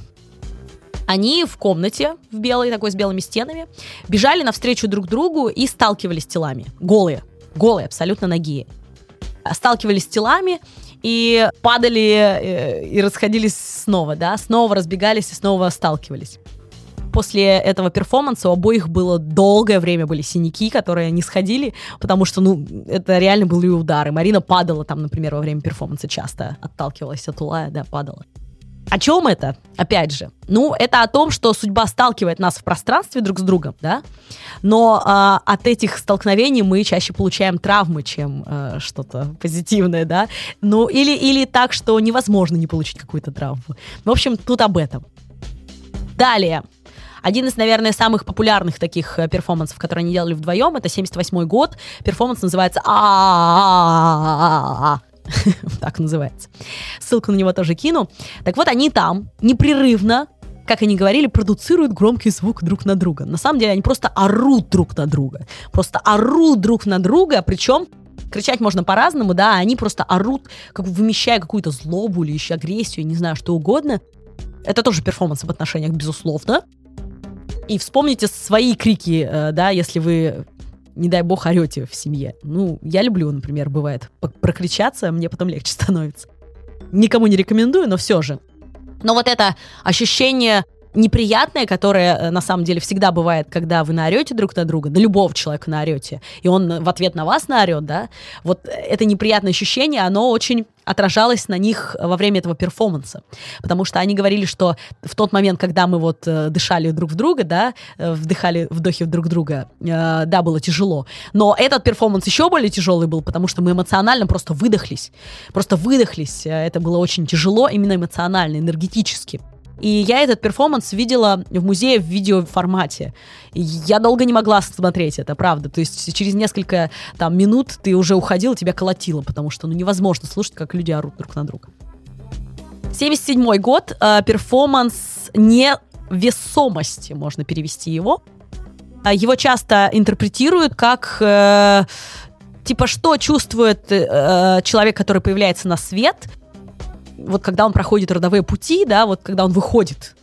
Они в комнате, в белой, такой с белыми стенами, бежали навстречу друг другу и сталкивались телами. Голые. Голые, абсолютно ноги. Сталкивались телами и падали э, и расходились снова, да, снова разбегались и снова сталкивались. После этого перформанса у обоих было долгое время были синяки, которые не сходили, потому что, ну, это реально были удары. Марина падала там, например, во время перформанса часто, отталкивалась от улая, да, падала. О чем это? Опять же, ну, это о том, что судьба сталкивает нас в пространстве друг с другом, да, но э, от этих столкновений мы чаще получаем травмы, чем э, что-то позитивное, да, ну, или, или так, что невозможно не получить какую-то травму. В общем, тут об этом. Далее. Один из, наверное, самых популярных таких э, перформансов, которые они делали вдвоем, это 78 год. Перформанс называется а так называется. Ссылку на него тоже кину. Так вот, они там непрерывно как они говорили, продуцируют громкий звук друг на друга. На самом деле они просто орут друг на друга. Просто орут друг на друга, причем кричать можно по-разному, да, а они просто орут, как вымещая какую-то злобу или еще агрессию, не знаю, что угодно. Это тоже перформанс в отношениях, безусловно. И вспомните свои крики, э, да, если вы не дай бог, орете в семье. Ну, я люблю, например, бывает прокричаться, мне потом легче становится. Никому не рекомендую, но все же. Но вот это ощущение неприятное, которое э, на самом деле всегда бывает, когда вы наорете друг на друга, на любого человека наорете, и он в ответ на вас наорет, да, вот это неприятное ощущение, оно очень отражалось на них во время этого перформанса. Потому что они говорили, что в тот момент, когда мы вот э, дышали друг в друга, да, э, вдыхали вдохи друг друга, э, да, было тяжело. Но этот перформанс еще более тяжелый был, потому что мы эмоционально просто выдохлись. Просто выдохлись. Это было очень тяжело именно эмоционально, энергетически. И я этот перформанс видела в музее в видеоформате. Я долго не могла смотреть это, правда. То есть через несколько там, минут ты уже уходила, тебя колотило, потому что ну, невозможно слушать, как люди орут друг на друга. 77 год, э, перформанс невесомости, можно перевести его. А его часто интерпретируют как э, типа что чувствует э, человек, который появляется на свет – вот когда он проходит родовые пути, да, вот когда он выходит,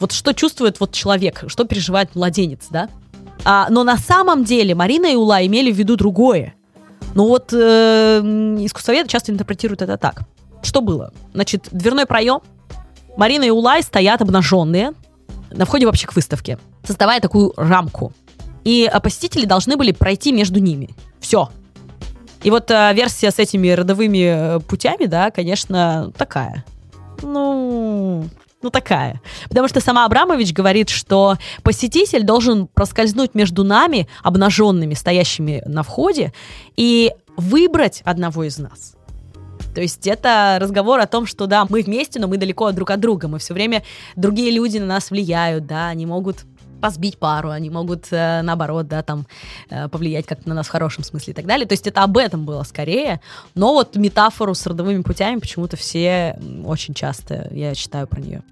вот что чувствует вот человек, что переживает младенец, да. А, но на самом деле Марина и Ула имели в виду другое. Но вот э, искусствоведы часто интерпретируют это так. Что было? Значит, дверной проем, Марина и Улай стоят обнаженные на входе вообще к выставке, создавая такую рамку. И посетители должны были пройти между ними. Все. И вот э, версия с этими родовыми э, путями, да, конечно, такая. Ну, ну такая. Потому что сама Абрамович говорит, что посетитель должен проскользнуть между нами, обнаженными, стоящими на входе, и выбрать одного из нас. То есть это разговор о том, что да, мы вместе, но мы далеко друг от друга. Мы все время, другие люди на нас влияют, да, они могут позбить пару, они могут, э, наоборот, да, там, э, повлиять как-то на нас в хорошем смысле и так далее. То есть это об этом было скорее. Но вот метафору с родовыми путями почему-то все очень часто, я читаю про нее.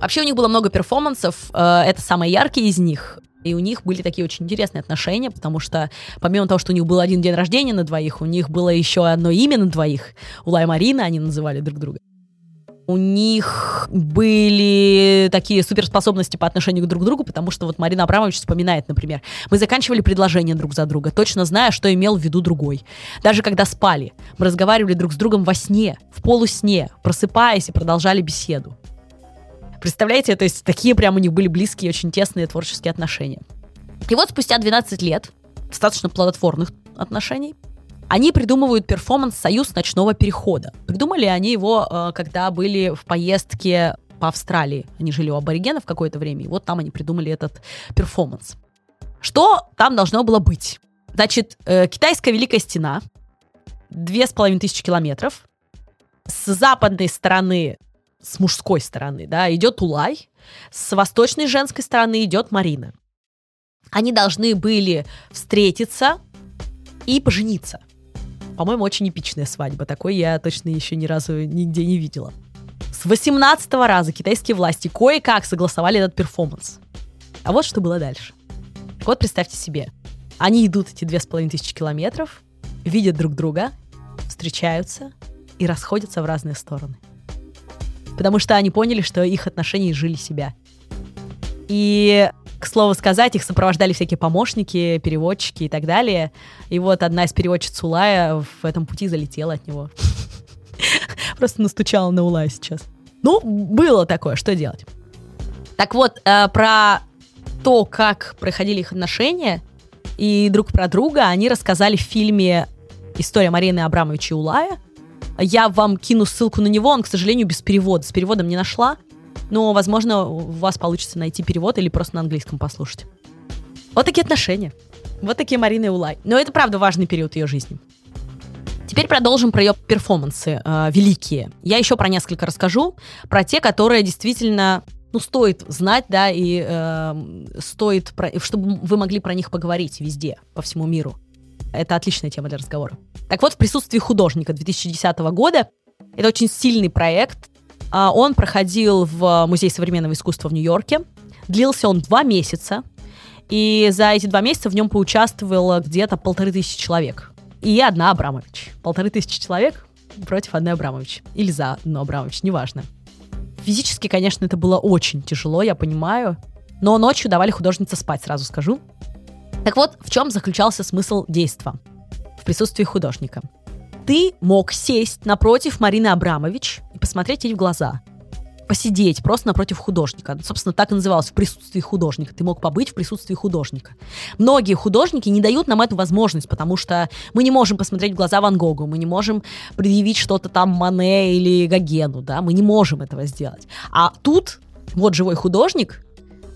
Вообще у них было много перформансов, э, это самые яркие из них. И у них были такие очень интересные отношения, потому что помимо того, что у них был один день рождения на двоих, у них было еще одно имя на двоих. Улай Марина они называли друг друга у них были такие суперспособности по отношению друг к другу, потому что вот Марина Абрамович вспоминает, например, мы заканчивали предложения друг за друга, точно зная, что имел в виду другой. Даже когда спали, мы разговаривали друг с другом во сне, в полусне, просыпаясь и продолжали беседу. Представляете, то есть такие прям у них были близкие, очень тесные творческие отношения. И вот спустя 12 лет достаточно плодотворных отношений, они придумывают перформанс «Союз ночного перехода». Придумали они его, э, когда были в поездке по Австралии. Они жили у аборигенов какое-то время, и вот там они придумали этот перформанс. Что там должно было быть? Значит, э, китайская Великая Стена, две с половиной тысячи километров, с западной стороны, с мужской стороны, да, идет Улай, с восточной женской стороны идет Марина. Они должны были встретиться и пожениться. По-моему, очень эпичная свадьба. Такой я точно еще ни разу нигде не видела. С 18 раза китайские власти кое-как согласовали этот перформанс. А вот что было дальше. Вот представьте себе. Они идут эти две с половиной тысячи километров, видят друг друга, встречаются и расходятся в разные стороны. Потому что они поняли, что их отношения жили себя. И к слову сказать, их сопровождали всякие помощники, переводчики и так далее. И вот одна из переводчиц Улая в этом пути залетела от него. Просто настучала на Улая сейчас. Ну, было такое, что делать? Так вот, э, про то, как проходили их отношения и друг про друга, они рассказали в фильме «История Марины Абрамовича Улая», Я вам кину ссылку на него, он, к сожалению, без перевода. С переводом не нашла, но, возможно, у вас получится найти перевод или просто на английском послушать. Вот такие отношения. Вот такие Марины Улай. Но это, правда, важный период ее жизни. Теперь продолжим про ее перформансы э, великие. Я еще про несколько расскажу, про те, которые действительно ну, стоит знать, да, и э, стоит, про, чтобы вы могли про них поговорить везде, по всему миру. Это отличная тема для разговора. Так вот, в присутствии художника 2010 года, это очень сильный проект, он проходил в Музее современного искусства в Нью-Йорке, длился он два месяца, и за эти два месяца в нем поучаствовало где-то полторы тысячи человек и одна Абрамович. Полторы тысячи человек против одной Абрамович. Или за одну Абрамович, неважно. Физически, конечно, это было очень тяжело, я понимаю. Но ночью давали художнице спать, сразу скажу. Так вот, в чем заключался смысл действа в присутствии художника? Ты мог сесть напротив Марины Абрамович и посмотреть ей в глаза посидеть просто напротив художника. Собственно, так и называлось, в присутствии художника. Ты мог побыть в присутствии художника. Многие художники не дают нам эту возможность, потому что мы не можем посмотреть в глаза Ван Гогу, мы не можем предъявить что-то там Мане или Гогену, да, мы не можем этого сделать. А тут вот живой художник,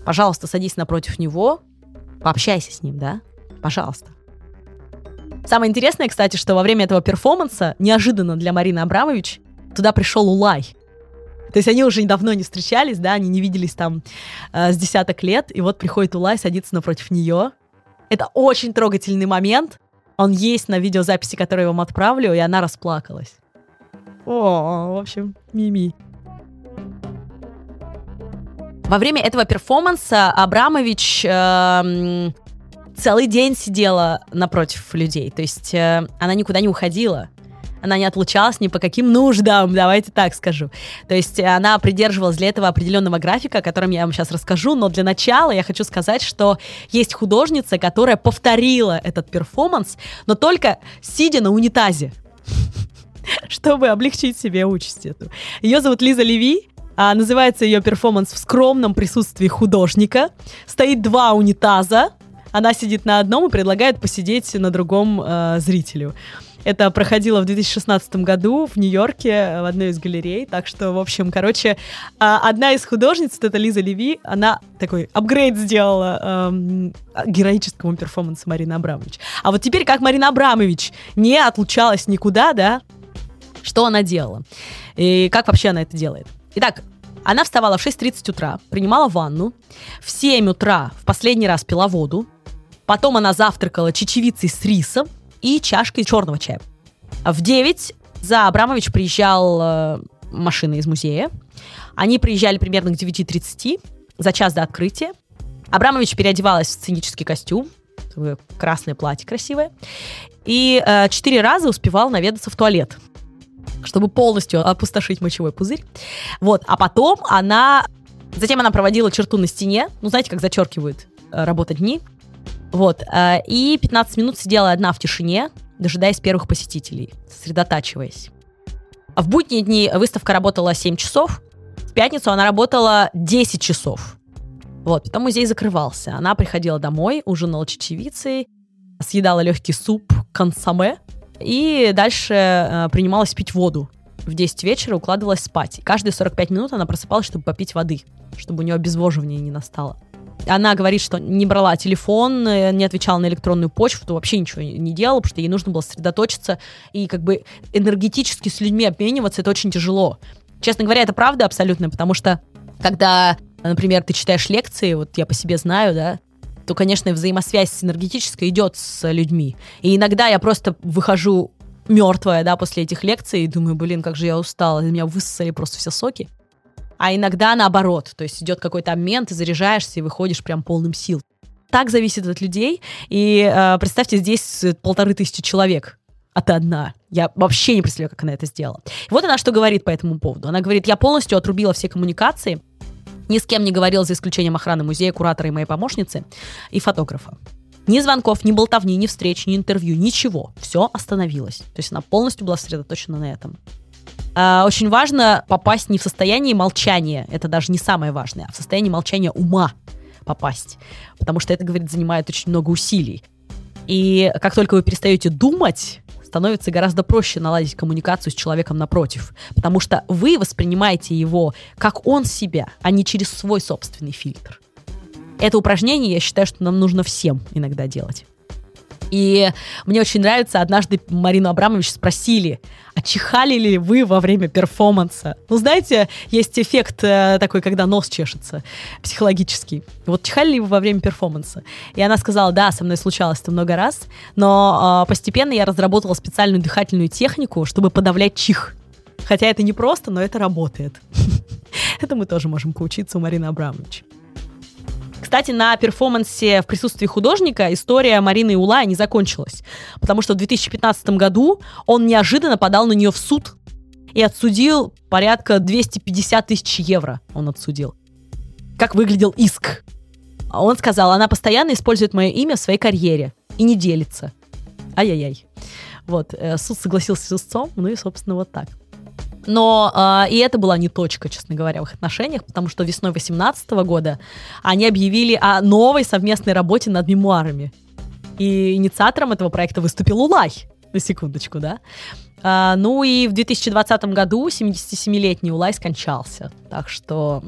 пожалуйста, садись напротив него, пообщайся с ним, да, пожалуйста. Самое интересное, кстати, что во время этого перформанса, неожиданно для Марины Абрамович, туда пришел Улай. То есть они уже давно не встречались, да, они не виделись там э, с десяток лет, и вот приходит Улай, садится напротив нее. Это очень трогательный момент. Он есть на видеозаписи, которую я вам отправлю, и она расплакалась. О, в общем, мими. Во время этого перформанса Абрамович э, целый день сидела напротив людей. То есть э, она никуда не уходила она не отлучалась ни по каким нуждам, давайте так скажу. То есть она придерживалась для этого определенного графика, о котором я вам сейчас расскажу, но для начала я хочу сказать, что есть художница, которая повторила этот перформанс, но только сидя на унитазе чтобы облегчить себе участь эту. Ее зовут Лиза Леви, а, называется ее перформанс в скромном присутствии художника. Стоит два унитаза, она сидит на одном и предлагает посидеть на другом э, зрителю. Это проходило в 2016 году в Нью-Йорке в одной из галерей. Так что, в общем, короче, а, одна из художниц, это Лиза Леви, она такой апгрейд сделала эм, героическому перформансу Марины Абрамович. А вот теперь, как Марина Абрамович не отлучалась никуда, да, что она делала? И как вообще она это делает? Итак, она вставала в 6.30 утра, принимала ванну, в 7 утра в последний раз пила воду, потом она завтракала чечевицей с рисом, и чашкой черного чая. В 9 за Абрамович приезжал э, машина из музея. Они приезжали примерно к 9.30, за час до открытия. Абрамович переодевалась в сценический костюм, красное платье красивое, и э, четыре раза успевал наведаться в туалет, чтобы полностью опустошить мочевой пузырь. Вот, а потом она... Затем она проводила черту на стене, ну, знаете, как зачеркивают э, работа дни, вот. Э, и 15 минут сидела одна в тишине, дожидаясь первых посетителей, сосредотачиваясь. А в будние дни выставка работала 7 часов, в пятницу она работала 10 часов. Вот, потом музей закрывался. Она приходила домой, ужинала чечевицей, съедала легкий суп консоме и дальше э, принималась пить воду. В 10 вечера укладывалась спать. И каждые 45 минут она просыпалась, чтобы попить воды, чтобы у нее обезвоживание не настало. Она говорит, что не брала телефон, э, не отвечала на электронную почту, вообще ничего не делала, потому что ей нужно было сосредоточиться и как бы энергетически с людьми обмениваться, это очень тяжело. Честно говоря, это правда абсолютно, потому что когда, например, ты читаешь лекции, вот я по себе знаю, да, то, конечно, взаимосвязь энергетическая идет с людьми. И иногда я просто выхожу мертвая, да, после этих лекций и думаю, блин, как же я устала, из меня высосали просто все соки а иногда наоборот. То есть идет какой-то обмен, ты заряжаешься и выходишь прям полным сил. Так зависит от людей. И э, представьте, здесь полторы тысячи человек а ты одна. Я вообще не представляю, как она это сделала. И вот она что говорит по этому поводу. Она говорит, я полностью отрубила все коммуникации, ни с кем не говорила, за исключением охраны музея, куратора и моей помощницы, и фотографа. Ни звонков, ни болтовни, ни встреч, ни интервью, ничего. Все остановилось. То есть она полностью была сосредоточена на этом. Э, очень важно попасть не в состояние молчания, это даже не самое важное, а в состояние молчания ума попасть, потому что это, говорит, занимает очень много усилий. И как только вы перестаете думать, становится гораздо проще наладить коммуникацию с человеком напротив, потому что вы воспринимаете его как он себя, а не через свой собственный фильтр. Это упражнение, я считаю, что нам нужно всем иногда делать. И мне очень нравится, однажды Марину Абрамович спросили, а чихали ли вы во время перформанса? Ну, знаете, есть эффект э, такой, когда нос чешется, психологический. Вот чихали ли вы во время перформанса? И она сказала, да, со мной случалось это много раз, но э, постепенно я разработала специальную дыхательную технику, чтобы подавлять чих. Хотя это не просто, но это работает. Это мы тоже можем поучиться у Марины Абрамович. Кстати, на перформансе в присутствии художника история Марины Улая не закончилась, потому что в 2015 году он неожиданно подал на нее в суд и отсудил порядка 250 тысяч евро. Он отсудил. Как выглядел иск? Он сказал, она постоянно использует мое имя в своей карьере и не делится. Ай-яй-яй. Вот, э, суд согласился с истцом, ну и, собственно, вот так. Но э, и это была не точка, честно говоря, в их отношениях, потому что весной 2018 года они объявили о новой совместной работе над мемуарами. И инициатором этого проекта выступил Улай, на секундочку, да. А, ну и в 2020 году 77-летний Улай скончался. Так что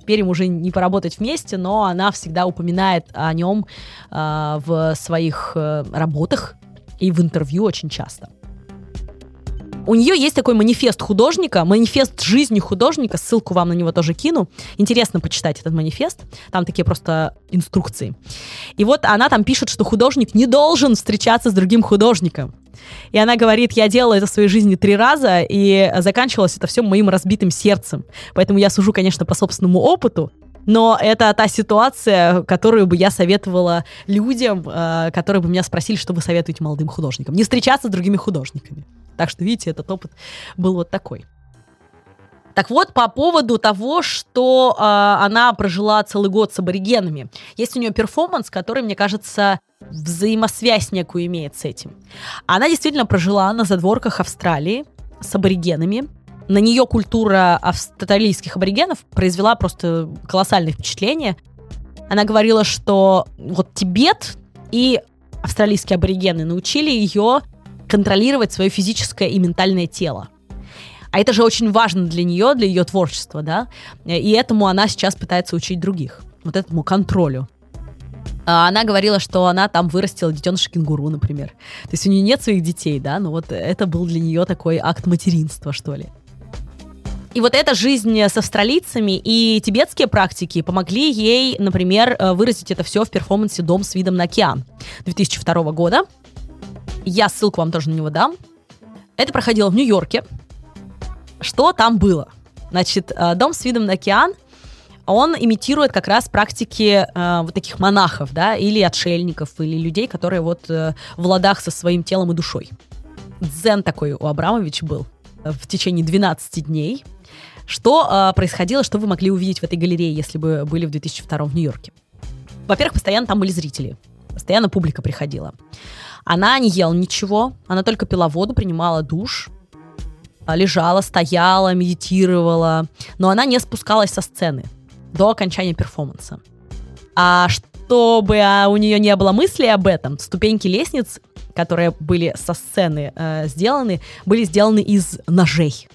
теперь им уже не поработать вместе, но она всегда упоминает о нем а, в своих а, работах и в интервью очень часто. У нее есть такой манифест художника, манифест жизни художника, ссылку вам на него тоже кину. Интересно почитать этот манифест, там такие просто инструкции. И вот она там пишет, что художник не должен встречаться с другим художником. И она говорит, я делала это в своей жизни три раза, и заканчивалось это все моим разбитым сердцем. Поэтому я сужу, конечно, по собственному опыту, но это та ситуация, которую бы я советовала людям, э, которые бы меня спросили, что вы советуете молодым художникам. Не встречаться с другими художниками. Так что, видите, этот опыт был вот такой. Так вот, по поводу того, что э, она прожила целый год с аборигенами. Есть у нее перформанс, который, мне кажется, взаимосвязь некую имеет с этим. Она действительно прожила на задворках Австралии с аборигенами. На нее культура австралийских аборигенов произвела просто колоссальное впечатление. Она говорила, что вот Тибет и австралийские аборигены научили ее контролировать свое физическое и ментальное тело. А это же очень важно для нее, для ее творчества, да? И этому она сейчас пытается учить других. Вот этому контролю. А она говорила, что она там вырастила детеныша кенгуру, например. То есть у нее нет своих детей, да, но вот это был для нее такой акт материнства, что ли. И вот эта жизнь с австралийцами и тибетские практики помогли ей, например, э, выразить это все в перформансе «Дом с видом на океан» 2002 года. Я ссылку вам тоже на него дам. Это проходило в Нью-Йорке. Что там было? Значит, э, дом с видом на океан, он имитирует как раз практики э, вот таких монахов, да, или отшельников, или людей, которые вот э, в ладах со своим телом и душой. Дзен такой у Абрамович был э, в течение 12 дней. Что э, происходило, что вы могли увидеть в этой галерее, если бы были в 2002 в Нью-Йорке? Во-первых, постоянно там были зрители, постоянно публика приходила. Она не ела ничего, она только пила воду, принимала душ, а, лежала, стояла, медитировала, но она не спускалась со сцены до окончания перформанса. А чтобы а, у нее не было мысли об этом, ступеньки лестниц, которые были со сцены э, сделаны, были сделаны из ножей.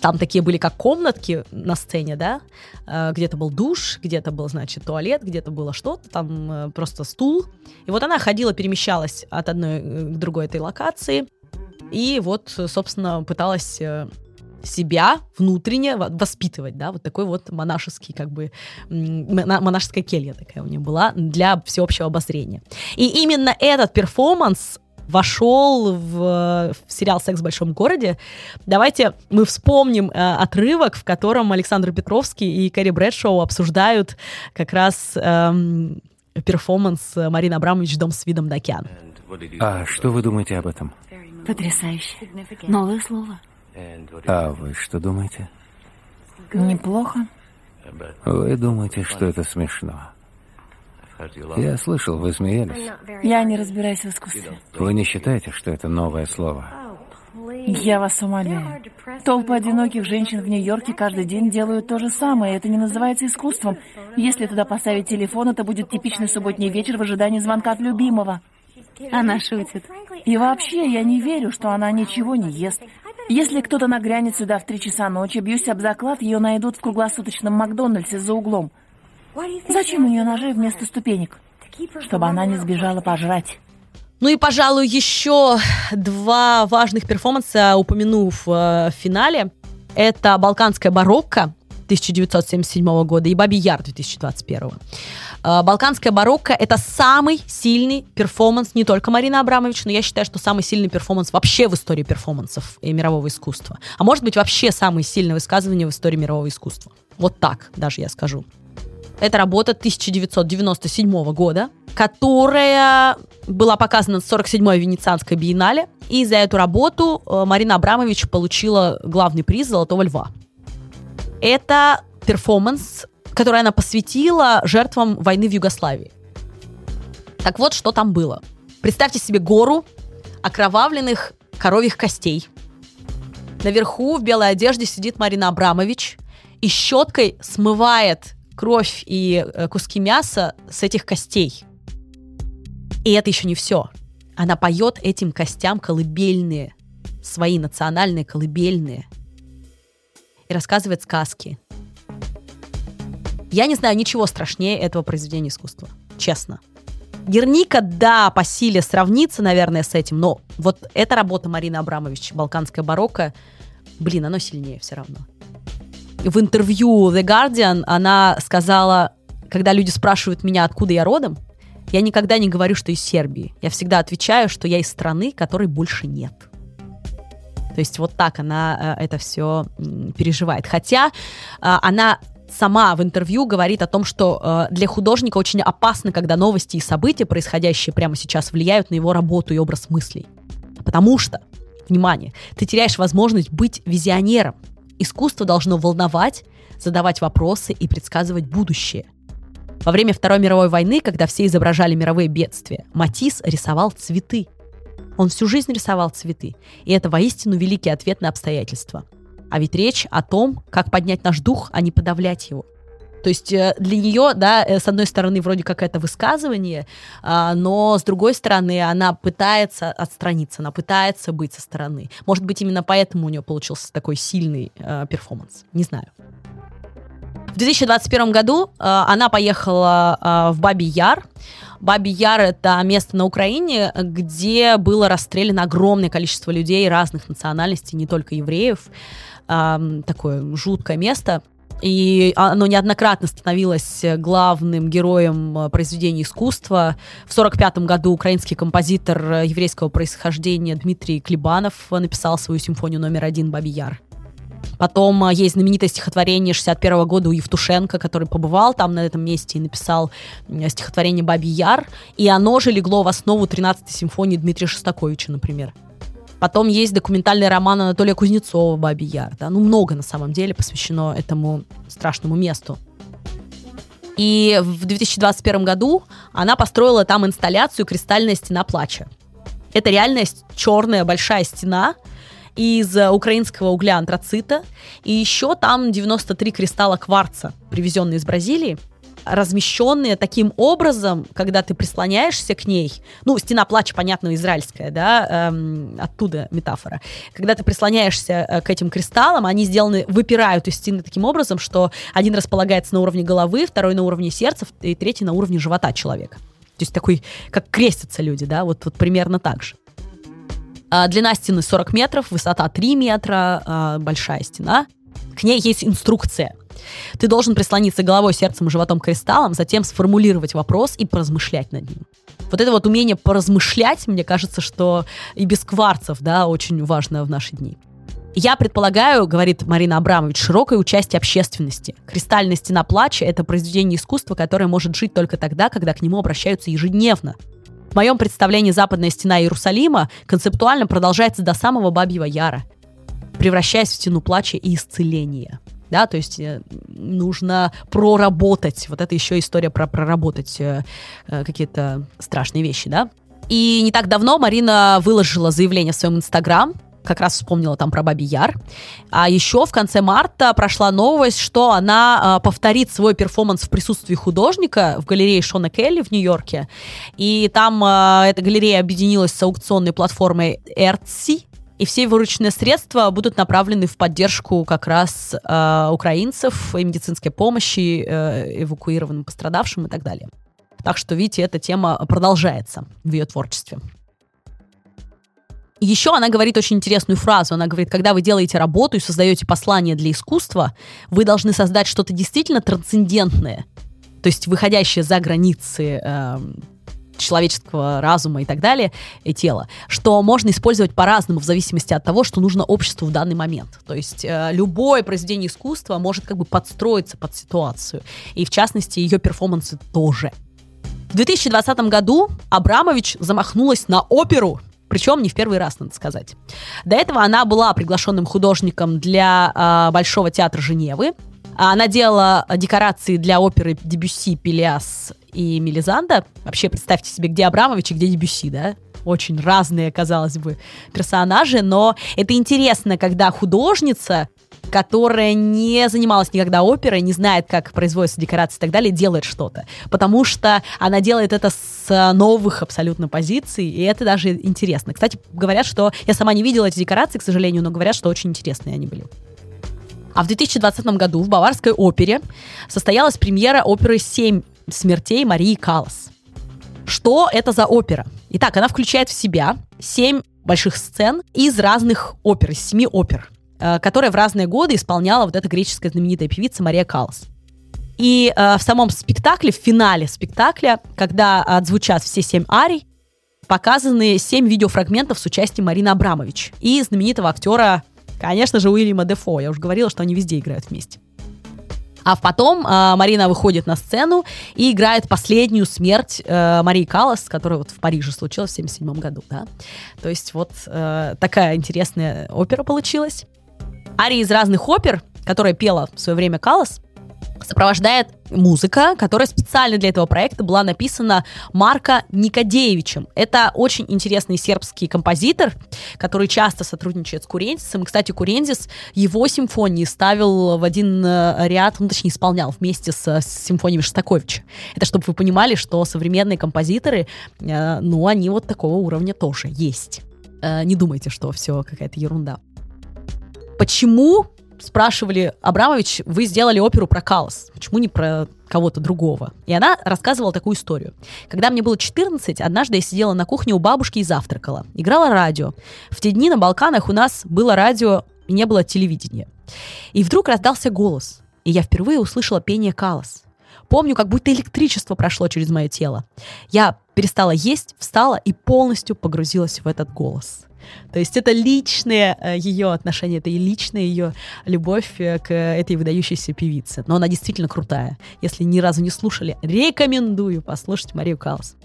Там такие были как комнатки на сцене, да, э, где-то был душ, где-то был, значит, туалет, где-то было что-то, там э, просто стул. И вот она ходила, перемещалась от одной э, к другой этой локации, и вот, собственно, пыталась себя внутренне воспитывать, да, вот такой вот монашеский, как бы, монашеская келья такая у нее была для всеобщего обозрения. И именно этот перформанс вошел в, в сериал «Секс в большом городе». Давайте мы вспомним э, отрывок, в котором Александр Петровский и Кэрри Брэдшоу обсуждают как раз эм, перформанс Марины Абрамович «Дом с видом на океан». А что вы думаете об этом? Потрясающе. Новое слово. А вы что думаете? Неплохо. Вы думаете, что это смешно? Я слышал, вы смеялись. Я не разбираюсь в искусстве. Вы не считаете, что это новое слово? Я вас умоляю. Толпы одиноких женщин в Нью-Йорке каждый день делают то же самое. Это не называется искусством. Если туда поставить телефон, это будет типичный субботний вечер в ожидании звонка от любимого. Она шутит. И вообще, я не верю, что она ничего не ест. Если кто-то нагрянет сюда в три часа ночи, бьюсь об заклад, ее найдут в круглосуточном Макдональдсе за углом. Зачем у нее ножи вместо ступенек? Чтобы она не сбежала пожрать. Ну и, пожалуй, еще два важных перформанса упомянув э, финале. Это «Балканская барокко» 1977 года и «Баби Яр» 2021. Э, «Балканская барокко» — это самый сильный перформанс не только Марины Абрамович, но я считаю, что самый сильный перформанс вообще в истории перформансов и мирового искусства. А может быть, вообще самое сильное высказывание в истории мирового искусства. Вот так даже я скажу. Это работа 1997 года, которая была показана в 47-й Венецианской биеннале. И за эту работу э, Марина Абрамович получила главный приз «Золотого льва». Это перформанс, который она посвятила жертвам войны в Югославии. Так вот, что там было. Представьте себе гору окровавленных коровьих костей. Наверху в белой одежде сидит Марина Абрамович и щеткой смывает кровь и э, куски мяса с этих костей. И это еще не все. Она поет этим костям колыбельные, свои национальные колыбельные. И рассказывает сказки. Я не знаю ничего страшнее этого произведения искусства. Честно. Герника, да, по силе сравнится, наверное, с этим, но вот эта работа Марины Абрамович, «Балканская барокко», блин, оно сильнее все равно в интервью The Guardian она сказала, когда люди спрашивают меня, откуда я родом, я никогда не говорю, что из Сербии. Я всегда отвечаю, что я из страны, которой больше нет. То есть вот так она э, это все переживает. Хотя э, она сама в интервью говорит о том, что э, для художника очень опасно, когда новости и события, происходящие прямо сейчас, влияют на его работу и образ мыслей. Потому что, внимание, ты теряешь возможность быть визионером. Искусство должно волновать, задавать вопросы и предсказывать будущее. Во время Второй мировой войны, когда все изображали мировые бедствия, Матис рисовал цветы. Он всю жизнь рисовал цветы, и это воистину великий ответ на обстоятельства. А ведь речь о том, как поднять наш дух, а не подавлять его – то есть э, для нее, да, э, с одной стороны, вроде как это высказывание, а, но с другой стороны, она пытается отстраниться, она пытается быть со стороны. Может быть, именно поэтому у нее получился такой сильный э, перформанс. Не знаю. В 2021 году она поехала в Баби Яр. Баби Яр — это место на Украине, где было расстреляно огромное количество людей разных национальностей, не только евреев. Такое жуткое место — и оно неоднократно становилось главным героем э, произведений искусства. В 1945 году украинский композитор э, еврейского происхождения Дмитрий Клебанов написал свою симфонию номер один «Баби Яр». Потом э, есть знаменитое стихотворение 61 года у Евтушенко, который побывал там на этом месте и написал стихотворение «Баби Яр», и оно же легло в основу 13-й симфонии Дмитрия Шостаковича, например. Потом есть документальный роман Анатолия Кузнецова «Бабий Яр». Да? Ну, много на самом деле посвящено этому страшному месту. И в 2021 году она построила там инсталляцию «Кристальная стена плача». Это реальная черная большая стена из украинского угля антрацита. И еще там 93 кристалла кварца, привезенные из Бразилии размещенные таким образом, когда ты прислоняешься к ней, ну, стена плача, понятно, израильская, да, эм, оттуда метафора. Когда ты прислоняешься э, к этим кристаллам, они сделаны, выпирают из стены таким образом, что один располагается на уровне головы, второй на уровне сердца, и третий на уровне живота человека. То есть такой, как крестятся люди, да, вот, вот примерно так же. А, длина стены 40 метров, высота 3 метра, а, большая стена. К ней есть инструкция – ты должен прислониться головой, сердцем и животом к кристаллам, затем сформулировать вопрос и поразмышлять над ним. Вот это вот умение поразмышлять, мне кажется, что и без кварцев, да, очень важно в наши дни. Я предполагаю, говорит Марина Абрамович, широкое участие общественности. «Кристальная стена плача» — это произведение искусства, которое может жить только тогда, когда к нему обращаются ежедневно. В моем представлении западная стена Иерусалима концептуально продолжается до самого Бабьего Яра, превращаясь в стену плача и исцеления да, то есть э, нужно проработать, вот это еще история про проработать э, э, какие-то страшные вещи, да. И не так давно Марина выложила заявление в своем инстаграм, как раз вспомнила там про Баби Яр. А еще в конце марта прошла новость, что она э, повторит свой перформанс в присутствии художника в галерее Шона Келли в Нью-Йорке. И там э, эта галерея объединилась с аукционной платформой Etsy, и все вырученные средства будут направлены в поддержку как раз э, украинцев и медицинской помощи э, эвакуированным пострадавшим и так далее. Так что, видите, эта тема продолжается в ее творчестве. Еще она говорит очень интересную фразу. Она говорит, когда вы делаете работу и создаете послание для искусства, вы должны создать что-то действительно трансцендентное, то есть выходящее за границы э, человеческого разума и так далее, и тела, что можно использовать по-разному в зависимости от того, что нужно обществу в данный момент. То есть э, любое произведение искусства может как бы подстроиться под ситуацию. И в частности, ее перформансы тоже. В 2020 году Абрамович замахнулась на оперу причем не в первый раз, надо сказать. До этого она была приглашенным художником для э, Большого театра Женевы. Она делала декорации для оперы Дебюсси, Пелиас и Мелизанда. Вообще, представьте себе, где Абрамович и где Дебюсси, да? Очень разные, казалось бы, персонажи, но это интересно, когда художница которая не занималась никогда оперой, не знает, как производятся декорации и так далее, делает что-то. Потому что она делает это с новых абсолютно позиций, и это даже интересно. Кстати, говорят, что... Я сама не видела эти декорации, к сожалению, но говорят, что очень интересные они были. А в 2020 году в Баварской опере состоялась премьера оперы «Семь смертей» Марии Калас. Что это за опера? Итак, она включает в себя семь больших сцен из разных опер, из семи опер. Э, которая в разные годы исполняла вот эта греческая знаменитая певица Мария Калас. И э, в самом спектакле, в финале спектакля, когда отзвучат все семь арий, показаны семь видеофрагментов с участием Марины Абрамович и знаменитого актера, конечно же, Уильяма Дефо. Я уже говорила, что они везде играют вместе. А потом э, Марина выходит на сцену и играет последнюю смерть э, Марии Каллас, которая вот в Париже случилась в 1977 году. Да? То есть вот э, такая интересная опера получилась. Арии из разных опер, которые пела в свое время Калас, сопровождает музыка, которая специально для этого проекта была написана Марко Никодеевичем. Это очень интересный сербский композитор, который часто сотрудничает с Курензисом. И, кстати, Курензис его симфонии ставил в один э, ряд, ну, точнее, исполнял вместе с, с симфониями Шостаковича. Это чтобы вы понимали, что современные композиторы, э, ну, они вот такого уровня тоже есть. Э, не думайте, что все какая-то ерунда почему, спрашивали Абрамович, вы сделали оперу про Калос, почему не про кого-то другого? И она рассказывала такую историю. Когда мне было 14, однажды я сидела на кухне у бабушки и завтракала. Играла радио. В те дни на Балканах у нас было радио и не было телевидения. И вдруг раздался голос, и я впервые услышала пение Калос. Помню, как будто электричество прошло через мое тело. Я перестала есть, встала и полностью погрузилась в этот голос. То есть это личное э, ее отношение, это и личная ее любовь э, к этой выдающейся певице. Но она действительно крутая. Если ни разу не слушали, рекомендую послушать Марию Калас.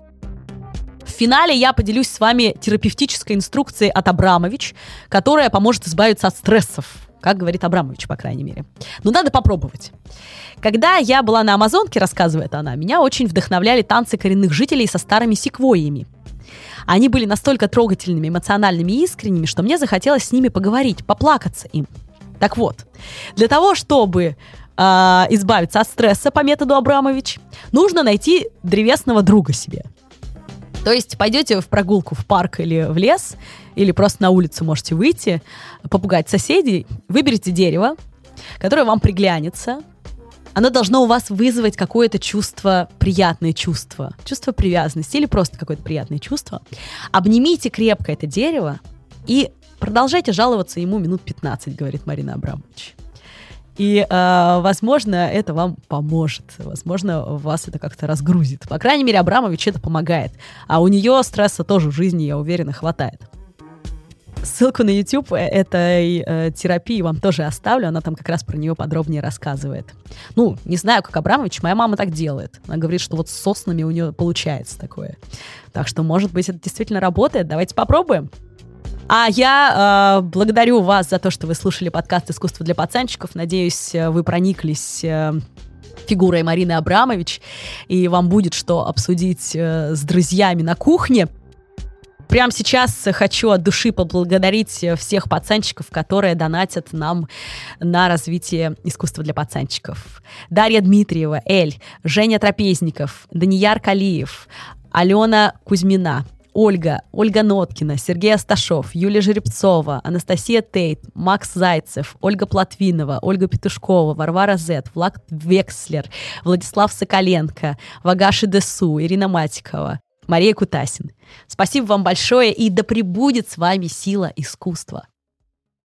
В финале я поделюсь с вами терапевтической инструкцией от Абрамович, которая поможет избавиться от стрессов, как говорит Абрамович, по крайней мере. Но надо попробовать. Когда я была на Амазонке, рассказывает она, меня очень вдохновляли танцы коренных жителей со старыми секвойями. Они были настолько трогательными, эмоциональными и искренними, что мне захотелось с ними поговорить, поплакаться им. Так вот, для того, чтобы э, избавиться от стресса по методу Абрамович, нужно найти древесного друга себе. То есть пойдете в прогулку в парк или в лес, или просто на улицу можете выйти, попугать соседей, выберите дерево, которое вам приглянется, оно должно у вас вызвать какое-то чувство, приятное чувство, чувство привязанности или просто какое-то приятное чувство. Обнимите крепко это дерево и продолжайте жаловаться ему минут 15, говорит Марина Абрамович. И, э, возможно, это вам поможет. Возможно, вас это как-то разгрузит. По крайней мере, Абрамович это помогает. А у нее стресса тоже в жизни, я уверена, хватает. Ссылку на YouTube э, этой э, терапии вам тоже оставлю. Она там как раз про нее подробнее рассказывает. Ну, не знаю, как Абрамович, моя мама так делает. Она говорит, что вот с соснами у нее получается такое. Так что, может быть, это действительно работает. Давайте попробуем. А я э, благодарю вас за то, что вы слушали подкаст «Искусство для пацанчиков». Надеюсь, э, вы прониклись э, фигурой Марины Абрамович, и вам будет что обсудить э, с друзьями на кухне. Прямо сейчас хочу от души поблагодарить всех пацанчиков, которые донатят нам на развитие искусства для пацанчиков. Дарья Дмитриева, Эль, Женя Трапезников, Данияр Калиев, Алена Кузьмина, Ольга, Ольга Ноткина, Сергей Асташов, Юлия Жеребцова, Анастасия Тейт, Макс Зайцев, Ольга Платвинова, Ольга Петушкова, Варвара Зет, Влад Векслер, Владислав Соколенко, Вагаши Десу, Ирина Матикова, Мария Кутасин. Спасибо вам большое и да пребудет с вами сила искусства.